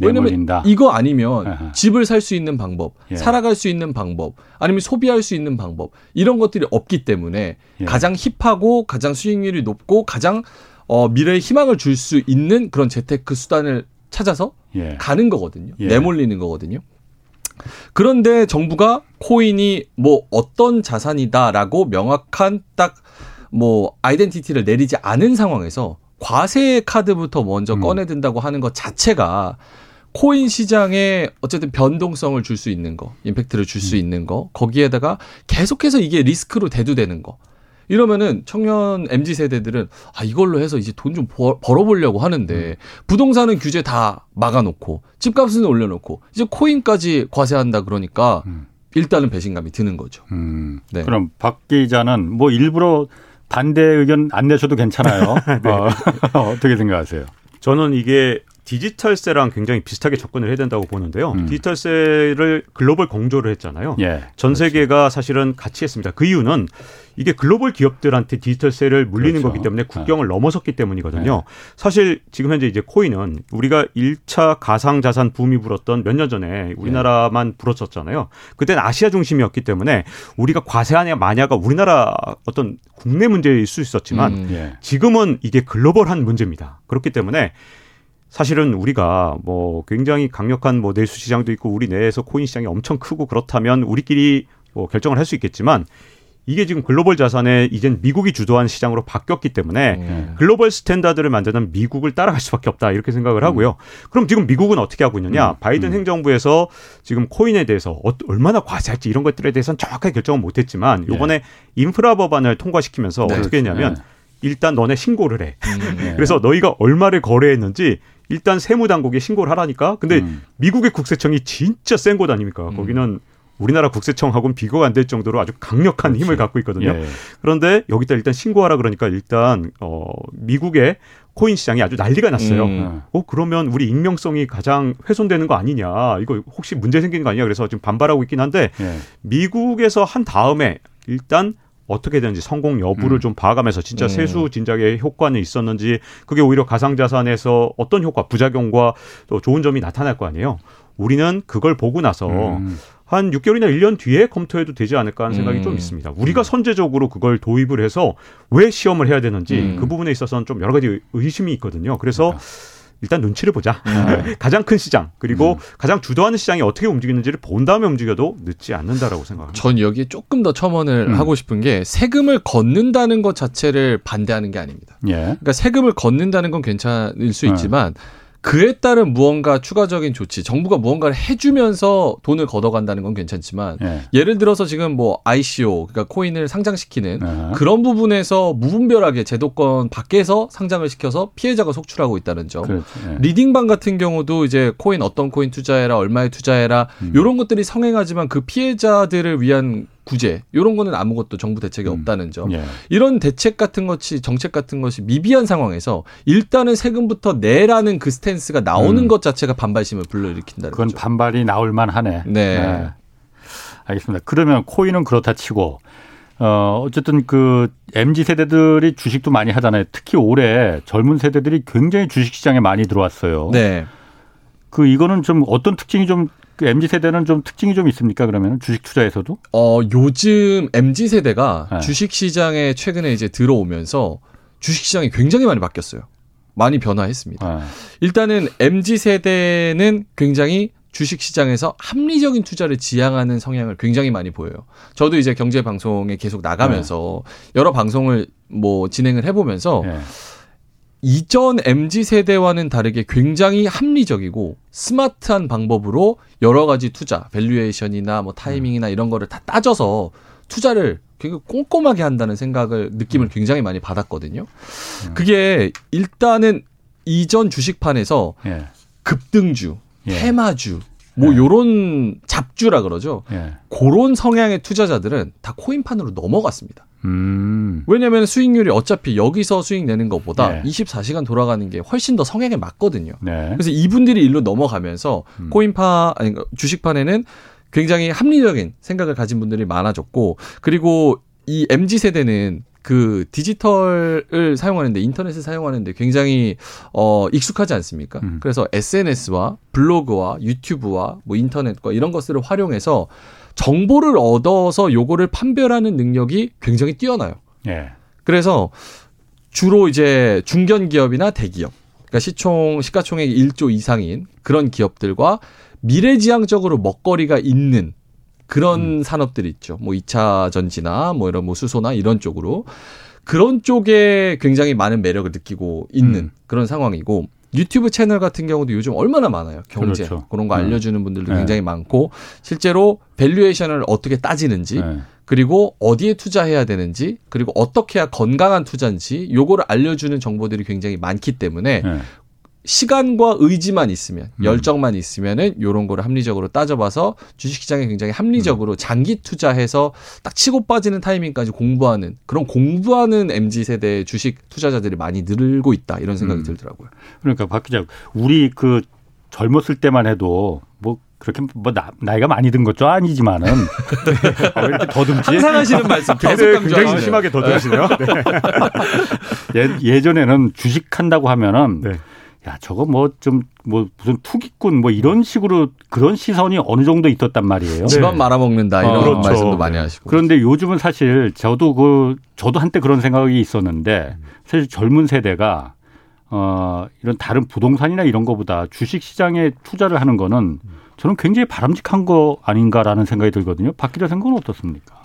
왜냐면 내몰린다. 이거 아니면 아하. 집을 살 수 있는 방법, 예. 살아갈 수 있는 방법, 아니면 소비할 수 있는 방법 이런 것들이 없기 때문에 예. 가장 힙하고 가장 수익률이 높고 가장 어, 미래에 희망을 줄 수 있는 그런 재테크 수단을 찾아서 예. 가는 거거든요. 예. 내몰리는 거거든요. 그런데 정부가 코인이 뭐 어떤 자산이다라고 명확한 딱 뭐 아이덴티티를 내리지 않은 상황에서 과세 카드부터 먼저 음. 꺼내든다고 하는 것 자체가 코인 시장에 어쨌든 변동성을 줄 수 있는 거, 임팩트를 줄수 음. 있는 거, 거기에다가 계속해서 이게 리스크로 대두되는 거. 이러면은 청년 MZ 세대들은 아 이걸로 해서 이제 돈 좀 벌어보려고 하는데 음. 부동산은 규제 다 막아놓고 집값은 올려놓고 이제 코인까지 과세한다 그러니까 음. 일단은 배신감이 드는 거죠. 음. 네. 그럼 박 기자는 뭐 일부러 반대 의견 안 내셔도 괜찮아요. 네. 어, 어떻게 생각하세요? 저는 이게 디지털세랑 굉장히 비슷하게 접근을 해야 된다고 보는데요. 음. 디지털세를 글로벌 공조를 했잖아요. 예, 전 세계가 그렇지. 사실은 같이 했습니다. 그 이유는 이게 글로벌 기업들한테 디지털세를 물리는 그렇죠. 거기 때문에 국경을 네. 넘어섰기 때문이거든요. 네. 사실 지금 현재 이제 코인은 우리가 1차 가상 자산 붐이 불었던 몇 년 전에 우리나라만 네. 불었었잖아요. 그때는 아시아 중심이었기 때문에 우리가 과세하냐 마냐가 우리나라 어떤 국내 문제일 수 있었지만 음, 예. 지금은 이게 글로벌한 문제입니다. 그렇기 때문에 사실은 우리가 뭐 굉장히 강력한 뭐 내수 시장도 있고 우리 내에서 코인 시장이 엄청 크고 그렇다면 우리끼리 뭐 결정을 할 수 있겠지만 이게 지금 글로벌 자산에 이젠 미국이 주도한 시장으로 바뀌었기 때문에 음. global standard를 만드는 미국을 따라갈 수밖에 없다 이렇게 생각을 하고요. 음. 그럼 지금 미국은 어떻게 하고 있느냐? 음. 바이든 음. 행정부에서 지금 코인에 대해서 어, 얼마나 과세할지 이런 것들에 대해서는 정확하게 결정은 못했지만 요번에 네. 인프라 법안을 통과시키면서 네. 어떻게 했냐면 네. 일단 너네 신고를 해. 음, 네. 그래서 너희가 얼마를 거래했는지 일단 세무당국에 신고를 하라니까. 근데 음. 미국의 국세청이 진짜 센 곳 아닙니까? 음. 거기는 우리나라 국세청하고는 비교가 안 될 정도로 아주 강력한 그렇지. 힘을 갖고 있거든요. 예. 그런데 여기다 일단 신고하라 그러니까 일단 어 미국의 코인 시장이 아주 난리가 났어요. 음. 어 그러면 우리 익명성이 가장 훼손되는 거 아니냐? 이거 혹시 문제 생기는 거 아니냐? 그래서 지금 반발하고 있긴 한데 예. 미국에서 한 다음에 일단 어떻게 되는지 성공 여부를 음. 좀 봐가면서 진짜 음. 세수 진작에 효과는 있었는지 그게 오히려 가상자산에서 어떤 효과 부작용과 또 좋은 점이 나타날 거 아니에요. 우리는 그걸 보고 나서 음. 한 6개월이나 1년 뒤에 검토해도 되지 않을까 하는 생각이 음. 좀 있습니다. 우리가 음. 선제적으로 그걸 도입을 해서 왜 시험을 해야 되는지 음. 그 부분에 있어서는 좀 여러 가지 의심이 있거든요. 그래서 그러니까. 일단 눈치를 보자. 네. 가장 큰 시장 그리고 음. 가장 주도하는 시장이 어떻게 움직이는지를 본 다음에 움직여도 늦지 않는다라고 생각합니다. 전 여기에 조금 더 첨언을 음. 하고 싶은 게 세금을 걷는다는 것 자체를 반대하는 게 아닙니다. 예. 그러니까 세금을 걷는다는 건 괜찮을 수 네. 있지만 그에 따른 무언가 추가적인 조치, 정부가 무언가를 해주면서 돈을 걷어간다는 건 괜찮지만 네. 예를 들어서 지금 뭐 ICO, 그러니까 코인을 상장시키는 네. 그런 부분에서 무분별하게 제도권 밖에서 상장을 시켜서 피해자가 속출하고 있다는 점. 그렇죠. 네. 리딩방 같은 경우도 이제 코인 어떤 코인 투자해라, 얼마에 투자해라 음. 이런 것들이 성행하지만 그 피해자들을 위한 구제 이런 거는 아무것도 정부 대책이 음. 없다는 점. 예. 이런 대책 같은 것이 정책 같은 것이 미비한 상황에서 일단은 세금부터 내라는 그 stance가 나오는 음. 것 자체가 반발심을 불러일으킨다는 그건 거죠. 반발이 나올 만하네. 네. 네. 알겠습니다. 그러면 코인은 그렇다 치고 어 어쨌든 그 MZ 세대들이 주식도 많이 하잖아요. 특히 올해 젊은 세대들이 굉장히 주식 시장에 많이 들어왔어요. 네. 그 이거는 좀 어떤 특징이 좀 그 MZ 세대는 좀 특징이 좀 있습니까? 그러면 주식 투자에서도? 어 요즘 MZ 세대가 네. 주식 시장에 최근에 이제 들어오면서 주식 시장이 굉장히 많이 바뀌었어요. 많이 변화했습니다. 네. 일단은 MZ 세대는 굉장히 주식 시장에서 합리적인 투자를 지향하는 성향을 굉장히 많이 보여요. 저도 이제 경제 방송에 계속 나가면서 네. 여러 방송을 뭐 진행을 해보면서 네. 이전 MZ 세대와는 다르게 굉장히 합리적이고 스마트한 방법으로 여러 가지 투자, valuation이나 뭐 타이밍이나 이런 거를 다 따져서 투자를 굉장히 꼼꼼하게 한다는 생각을 느낌을 음. 굉장히 많이 받았거든요. 음. 그게 일단은 이전 주식판에서 예. 급등주, 예. 테마주, 뭐 예. 요런 잡주라 그러죠. 예. 그런 성향의 투자자들은 다 코인판으로 넘어갔습니다. 음. 왜냐하면 수익률이 어차피 여기서 수익 내는 것보다 네. 24시간 돌아가는 게 훨씬 더 성향에 맞거든요. 네. 그래서 이분들이 일로 넘어가면서 음. 코인파 아니 그러니까 주식판에는 굉장히 합리적인 생각을 가진 분들이 많아졌고 그리고 이 MZ 세대는 그 디지털을 사용하는데 인터넷을 사용하는데 굉장히 어 익숙하지 않습니까? 음. 그래서 SNS와 블로그와 유튜브와 뭐 인터넷과 이런 것들을 활용해서 정보를 얻어서 요거를 판별하는 능력이 굉장히 뛰어나요. 예. 그래서 주로 이제 중견 기업이나 대기업, 그러니까 시총 시가총액 1조 이상인 그런 기업들과 미래지향적으로 먹거리가 있는 그런 음. 산업들이 있죠. 뭐 2차 전지나 뭐 이런 뭐 수소나 이런 쪽으로 그런 쪽에 굉장히 많은 매력을 느끼고 있는 음. 그런 상황이고 유튜브 채널 같은 경우도 요즘 얼마나 많아요. 경제 그렇죠. 그런 거 네. 알려주는 분들도 네. 굉장히 많고 실제로 valuation을 어떻게 따지는지 네. 그리고 어디에 투자해야 되는지 그리고 어떻게 해야 건강한 투자인지 요거를 알려주는 정보들이 굉장히 많기 때문에 네. 시간과 의지만 있으면 음. 열정만 있으면은 요런 거를 합리적으로 따져봐서 주식시장에 굉장히 합리적으로 음. 장기 투자해서 딱 치고 빠지는 타이밍까지 공부하는 그런 공부하는 mz 세대 주식 투자자들이 많이 늘고 있다 이런 생각이 음. 들더라고요. 그러니까 박 기자, 우리 그 젊었을 때만 해도 뭐 그렇게 뭐 나, 나이가 많이 든 것도 아니지만은 어, 왜 이렇게 더듬지? 항상 하시는 말씀 계속 굉장히 심하게 더듬으시네요. 네. 예, 예전에는 주식한다고 하면은 네. 야, 저거 뭐 좀뭐 뭐 무슨 투기꾼 뭐 이런 식으로 그런 시선이 어느 정도 있었단 말이에요. 집안 네. 말아먹는다 이런 어, 그렇죠. 말씀도 많이 하시고. 그런데 요즘은 사실 저도 그 저도 한때 그런 생각이 있었는데 사실 젊은 세대가 어 이런 다른 부동산이나 이런 거보다 주식 시장에 투자를 하는 거는 저는 굉장히 바람직한 거 아닌가라는 생각이 들거든요. 박 기자 생각은 어떻습니까?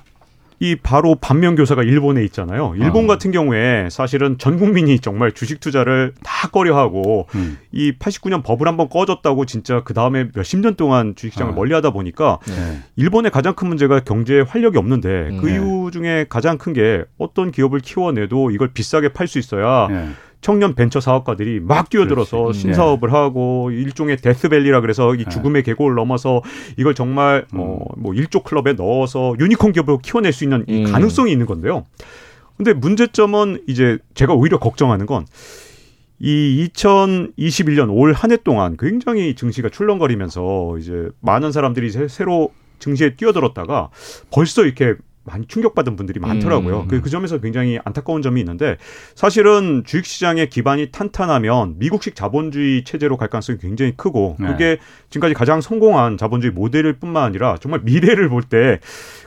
이 바로 반면 교사가 일본에 있잖아요. 일본 어. 같은 경우에 사실은 전 국민이 정말 주식 투자를 다 꺼려하고 음. 이 89년 버블 한번 꺼졌다고 진짜 그 다음에 몇십 년 동안 주식시장을 어. 멀리하다 보니까 네. 일본의 가장 큰 문제가 경제에 활력이 없는데 그 네. 이유 중에 가장 큰 게 어떤 기업을 키워내도 이걸 비싸게 팔 수 있어야. 네. 청년 벤처 사업가들이 막 뛰어들어서 그렇지. 신사업을 네. 하고 일종의 데스밸리라 그래서 이 네. 죽음의 계곡을 넘어서 이걸 정말 음. 어 뭐 일조 클럽에 넣어서 유니콘 기업을 키워낼 수 있는 이 음. 가능성이 있는 건데요. 근데 문제점은 이제 제가 오히려 걱정하는 건 이 2021년 올 한 해 동안 굉장히 증시가 출렁거리면서 이제 많은 사람들이 새로 증시에 뛰어들었다가 벌써 이렇게 많이 충격받은 분들이 많더라고요. 음. 그, 그 점에서 굉장히 안타까운 점이 있는데 사실은 주식시장의 기반이 탄탄하면 미국식 자본주의 체제로 갈 가능성이 굉장히 크고 네. 그게 지금까지 가장 성공한 자본주의 모델일 뿐만 아니라 정말 미래를 볼 때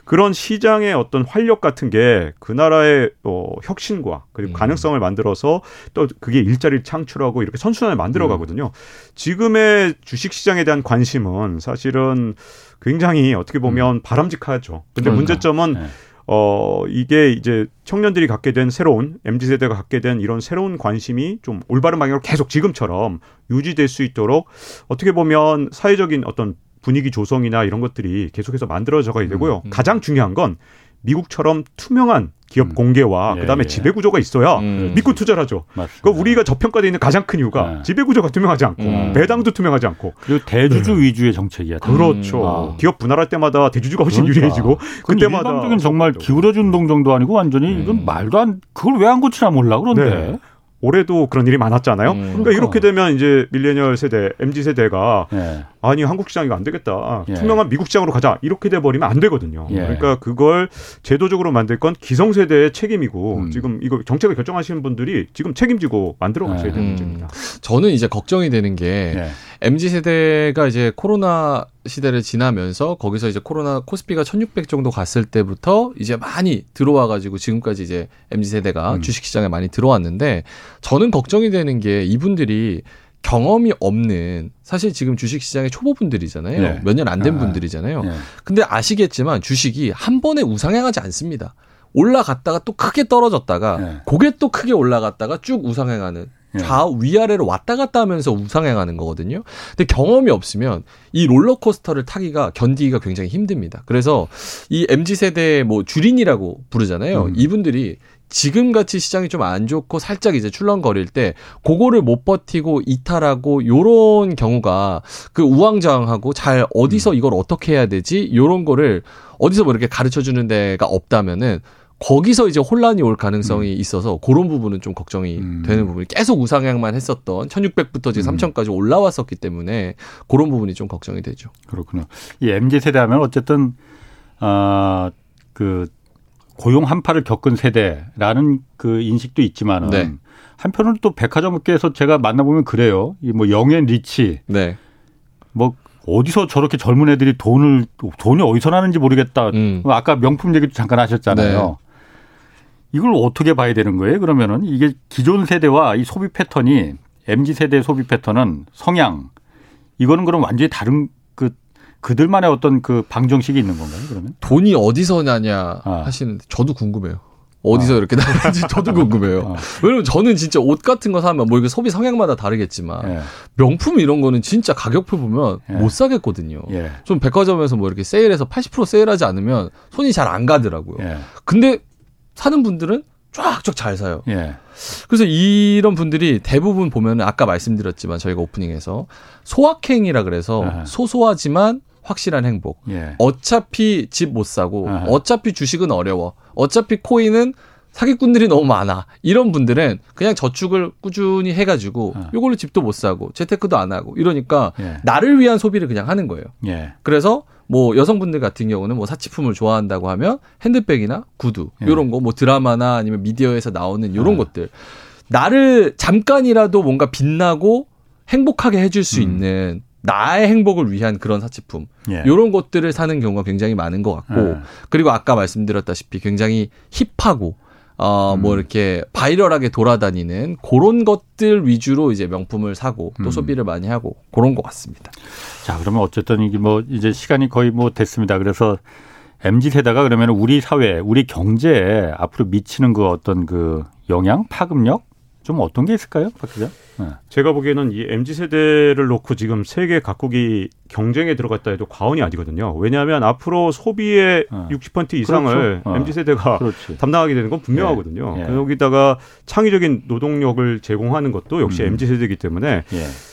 그런 시장의 어떤 활력 같은 게 그 나라의 어, 혁신과 그리고 음. 가능성을 만들어서 또 그게 일자리를 창출하고 이렇게 선순환을 만들어 가거든요. 음. 지금의 주식시장에 대한 관심은 사실은 굉장히 어떻게 보면 음. 바람직하죠. 근데 그러니까. 문제점은 네. 어 이게 이제 청년들이 갖게 된 새로운 mz 세대가 갖게 된 이런 새로운 관심이 좀 올바른 방향으로 계속 지금처럼 유지될 수 있도록 어떻게 보면 사회적인 어떤 분위기 조성이나 이런 것들이 계속해서 만들어져 가야 되고요. 음, 음. 가장 중요한 건 미국처럼 투명한 기업 음. 공개와 예, 그다음에 예. 지배 구조가 있어야 음. 믿고 투자를 하죠. 그 우리가 저평가되어 있는 가장 큰 이유가 네. 지배 구조가 투명하지 않고 음. 배당도 투명하지 않고 그리고 대주주 네. 위주의 정책이야. 그렇죠. 아. 기업 분할할 때마다 대주주가 훨씬 그러니까. 유리해지고 그때마다 일반적인 정말 기울어준 동 정도 아니고 완전히 이건 음. 말도 안 그걸 왜 안 고치나 몰라 그런데. 네. 올해도 그런 일이 많았잖아요. 음, 그러니까, 그러니까 이렇게 되면 이제 밀레니얼 세대, MZ 세대가 예. 아니 한국 시장 이거 안 되겠다. 예. 투명한 미국 시장으로 가자. 이렇게 돼 버리면 안 되거든요. 예. 그러니까 그걸 제도적으로 만들 건 기성 세대의 책임이고 음. 지금 이거 정책을 결정하시는 분들이 지금 책임지고 만들어 가셔야 되는 음. 문제입니다. 저는 이제 걱정이 되는 게 예. MZ 세대가 이제 코로나 시대를 지나면서 거기서 이제 코로나 코스피가 1600 정도 갔을 때부터 이제 많이 들어와 가지고 지금까지 이제 MZ 세대가 음. 주식 시장에 많이 들어왔는데 저는 걱정이 되는 게 이분들이 경험이 없는 사실 지금 주식 시장의 초보분들이잖아요. 네. 몇년 안된 아, 분들이잖아요. 네. 근데 아시겠지만 주식이 한 번에 우상향하지 않습니다. 올라갔다가 또 크게 떨어졌다가 네. 고개 또 크게 올라갔다가 쭉 우상향하는 예. 좌우 위아래로 왔다 갔다 하면서 우상향하는 거거든요. 근데 경험이 없으면 이 롤러코스터를 타기가 견디기가 굉장히 힘듭니다. 그래서 이 MZ 세대 뭐 주린이라고 부르잖아요. 음. 이분들이 지금 같이 시장이 좀 안 좋고 살짝 이제 출렁거릴 때 그거를 못 버티고 이탈하고 요런 경우가 그 우왕좌왕하고 잘 어디서 음. 이걸 어떻게 해야 되지? 요런 거를 어디서 뭐 이렇게 가르쳐 주는 데가 없다면은 거기서 이제 혼란이 올 가능성이 음. 있어서 그런 부분은 좀 걱정이 음. 되는 부분이 계속 우상향만 했었던 1600부터 지금 음. 3000까지 올라왔었기 때문에 그런 부분이 좀 걱정이 되죠. 그렇군요. 이 MZ 세대 하면 어쨌든 아그 고용 한파를 겪은 세대라는 그 인식도 있지만은 네. 한편으로 또 백화점 업계에서 제가 만나보면 그래요. 이 뭐 영앤 리치. 네. 뭐 어디서 저렇게 젊은 애들이 돈을 돈이 어디서 나는지 모르겠다. 음. 아까 명품 얘기도 잠깐 하셨잖아요. 네. 이걸 어떻게 봐야 되는 거예요? 그러면은 이게 기존 세대와 이 소비 패턴이 MZ 세대의 소비 패턴은 성향 이거는 그럼 완전히 다른 그 그들만의 어떤 그 방정식이 있는 건가요? 그러면 돈이 어디서 나냐 아. 하시는데 저도 궁금해요. 어디서 어. 이렇게 나는지 저도 궁금해요. 어. 왜냐면 저는 진짜 옷 같은 거 사면 뭐 이게 소비 성향마다 다르겠지만 예. 명품 이런 거는 진짜 가격표 보면 예. 못 사겠거든요. 예. 좀 백화점에서 뭐 이렇게 세일해서 80% 세일하지 않으면 손이 잘 안 가더라고요. 예. 근데 사는 분들은 쫙쫙 잘 사요. 예. 그래서 이런 분들이 대부분 보면 아까 말씀드렸지만 저희가 오프닝에서 소확행이라 그래서 아. 소소하지만 확실한 행복. 예. 어차피 집 못 사고 아. 어차피 주식은 어려워. 어차피 코인은 사기꾼들이 너무 많아. 이런 분들은 그냥 저축을 꾸준히 해가지고 아. 요걸로 집도 못 사고 재테크도 안 하고 이러니까 예. 나를 위한 소비를 그냥 하는 거예요. 예. 그래서 뭐 여성분들 같은 경우는 뭐 사치품을 좋아한다고 하면 핸드백이나 구두 예. 요런 거 뭐 드라마나 아니면 미디어에서 나오는 요런 아. 것들 나를 잠깐이라도 뭔가 빛나고 행복하게 해줄 수 음. 있는 나의 행복을 위한 그런 사치품 예. 이런 것들을 사는 경우가 굉장히 많은 것 같고 예. 그리고 아까 말씀드렸다시피 굉장히 힙하고 어뭐 음. 뭐 이렇게 바이럴하게 돌아다니는 그런 것들 위주로 이제 명품을 사고 또 음. 소비를 많이 하고 그런 것 같습니다. 자 그러면 어쨌든 이게 뭐 이제 시간이 거의 뭐 됐습니다. 그래서 mz 세대가 그러면 우리 사회, 우리 경제에 앞으로 미치는 그 어떤 그 영향, 파급력 좀 어떤 게 있을까요, 박 기자? 네. 제가 보기에는 이 mz 세대를 놓고 지금 세계 각국이 경쟁에 들어갔다 해도 과언이 아니거든요. 왜냐하면 앞으로 소비의 네. 60% 이상을 그렇죠. 어. mz 세대가 그렇지. 담당하게 되는 건 분명하거든요. 예. 예. 여기다가 창의적인 노동력을 제공하는 것도 역시 음. mz 세대이기 때문에. 예.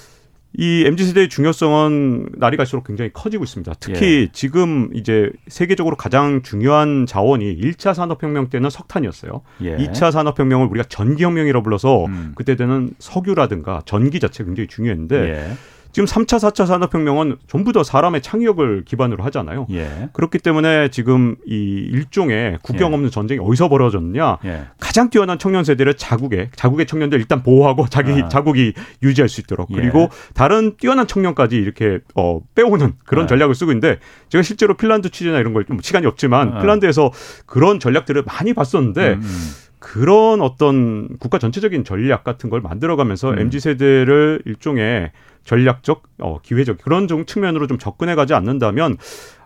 이 MZ 세대의 중요성은 날이 갈수록 굉장히 커지고 있습니다. 특히 예. 지금 이제 세계적으로 가장 중요한 자원이 1차 산업혁명 때는 석탄이었어요. 예. 2차 산업혁명을 우리가 전기혁명이라고 불러서 음. 그때 되는 석유라든가 전기 자체가 굉장히 중요했는데 예. 지금 3차, 4차 산업혁명은 전부 다 사람의 창의력을 기반으로 하잖아요. 예. 그렇기 때문에 지금 이 일종의 국경 예. 없는 예. 전쟁이 어디서 벌어졌느냐. 예. 가장 뛰어난 청년 세대를 자국에, 자국의 청년들 일단 보호하고 자기 아. 자국이 유지할 수 있도록. 예. 그리고 다른 뛰어난 청년까지 이렇게 어, 빼오는 그런 아. 전략을 쓰고 있는데 제가 실제로 핀란드 취재나 이런 걸 좀 시간이 없지만 아. 핀란드에서 그런 전략들을 많이 봤었는데 음. 음. 그런 어떤 국가 전체적인 전략 같은 걸 만들어가면서 음. mz 세대를 일종의 전략적, 어, 기회적 그런 좀 측면으로 좀 접근해가지 않는다면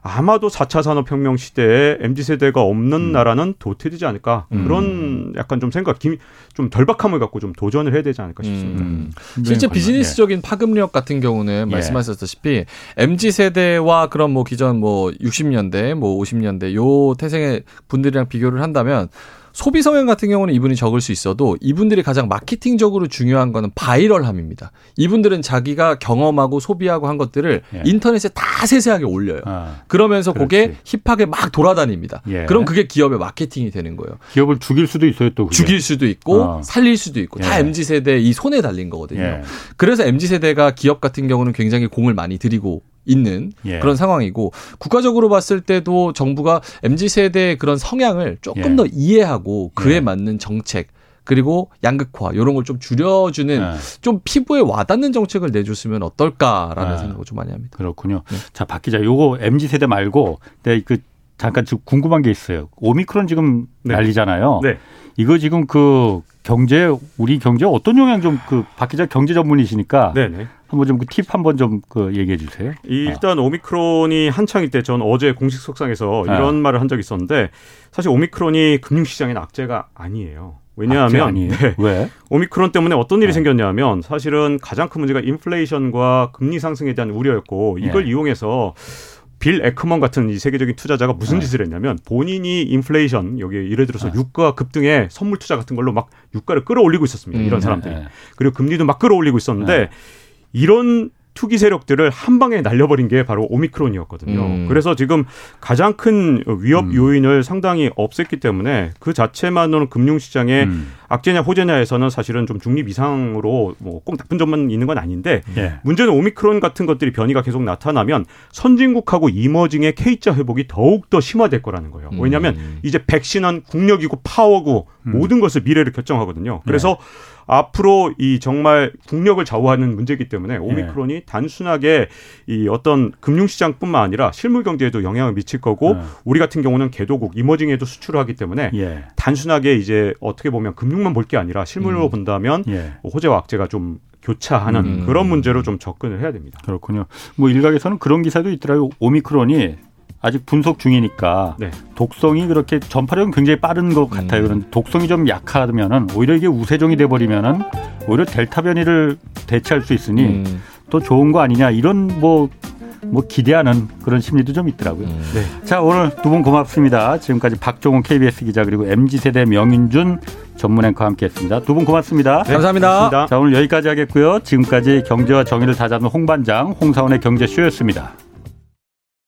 아마도 4차 산업혁명 시대에 MZ세대가 없는 음. 나라는 도태되지 않을까. 음. 그런 약간 좀 생각, 좀 덜박함을 갖고 좀 도전을 해야 되지 않을까 싶습니다. 음. 실제 비즈니스적인 예. 파급력 같은 경우는 예. 말씀하셨다시피 MZ세대와 그런 뭐 기존 뭐 60년대, 뭐 50년대 요 태생의 분들이랑 비교를 한다면 소비 성향 같은 경우는 이분이 적을 수 있어도 이분들이 가장 마케팅적으로 중요한 거는 바이럴함입니다. 이분들은 자기가 경험하고 소비하고 한 것들을 예. 인터넷에 다 세세하게 올려요. 아, 그러면서 그렇지. 그게 힙하게 막 돌아다닙니다. 예. 그럼 그게 기업의 마케팅이 되는 거예요. 기업을 죽일 수도 있어요, 또. 그게. 죽일 수도 있고 어. 살릴 수도 있고 다 예. MZ 세대 이 손에 달린 거거든요. 예. 그래서 MZ 세대가 기업 같은 경우는 굉장히 공을 많이 들이고 있는 예. 그런 상황이고 국가적으로 봤을 때도 정부가 mz 세대의 그런 성향을 조금 예. 더 이해하고 그에 예. 맞는 정책 그리고 양극화 이런 걸 좀 줄여주는 네. 좀 피부에 와닿는 정책을 내줬으면 어떨까라는 네. 생각을 좀 많이 합니다. 그렇군요. 네. 자, 박 기자, 요거 mz 세대 말고 네, 그 잠깐 지금 궁금한 게 있어요. 오미크론 지금 네. 난리잖아요. 네. 이거 지금 그 경제 우리 경제 어떤 영향 좀 그 박 기자 경제 전문이시니까 네네. 한번 좀 그 팁 한번 좀 그 얘기해 주세요. 일단 어. 오미크론이 한창일 때 전 어제 공식 속상에서 네. 이런 말을 한 적이 있었는데 사실 오미크론이 금융시장의 악재가 아니에요. 왜냐하면 네. 왜? 오미크론 때문에 어떤 일이 네. 생겼냐면 사실은 가장 큰 문제가 인플레이션과 금리 상승에 대한 우려였고 이걸 네. 이용해서 빌 에크먼 같은 이 세계적인 투자자가 무슨 네. 짓을 했냐면 본인이 인플레이션 여기 예를 들어서 네. 유가 급등에 선물 투자 같은 걸로 막 유가를 끌어올리고 있었습니다. 음, 이런 사람들이. 네. 그리고 금리도 막 끌어올리고 있었는데 네. 이런 투기 세력들을 한 방에 날려버린 게 바로 오미크론이었거든요. 음. 그래서 지금 가장 큰 위협 음. 요인을 상당히 없앴기 때문에 그 자체만으로는 금융시장의 음. 악재냐 호재냐에서는 사실은 좀 중립 이상으로 뭐 꼭 나쁜 점만 있는 건 아닌데 예. 문제는 오미크론 같은 것들이 변이가 계속 나타나면 선진국하고 이머징의 K자 회복이 더욱 더 심화될 거라는 거예요. 음. 왜냐하면 이제 백신은 국력이고 파워고 음. 모든 것을 미래를 결정하거든요. 그래서 예. 앞으로 이 정말 국력을 좌우하는 문제이기 때문에 오미크론이 네. 단순하게 이 어떤 금융시장뿐만 아니라 실물 경제에도 영향을 미칠 거고 네. 우리 같은 경우는 개도국 이머징에도 수출을 하기 때문에 예. 단순하게 이제 어떻게 보면 금융만 볼 게 아니라 실물로 음. 본다면 예. 호재와 악재가 좀 교차하는 음. 그런 문제로 좀 접근을 해야 됩니다. 그렇군요. 뭐 일각에서는 그런 기사도 있더라고요. 오미크론이 아직 분석 중이니까 네. 독성이 그렇게 전파력은 굉장히 빠른 것 같아요. 음. 그런데 독성이 좀 약하면은 오히려 이게 우세종이 돼 버리면은 오히려 델타 변이를 대체할 수 있으니 음. 또 좋은 거 아니냐 이런 뭐뭐 뭐 기대하는 그런 심리도 좀 있더라고요. 음. 네. 자 오늘 두 분 고맙습니다. 지금까지 박종훈 KBS 기자 그리고 mz 세대 명인준 전문 앵커와 함께했습니다. 두 분 고맙습니다. 네, 감사합니다. 고맙습니다. 자 오늘 여기까지 하겠고요. 지금까지 경제와 정의를 다잡는 홍반장 홍사원의 경제쇼였습니다.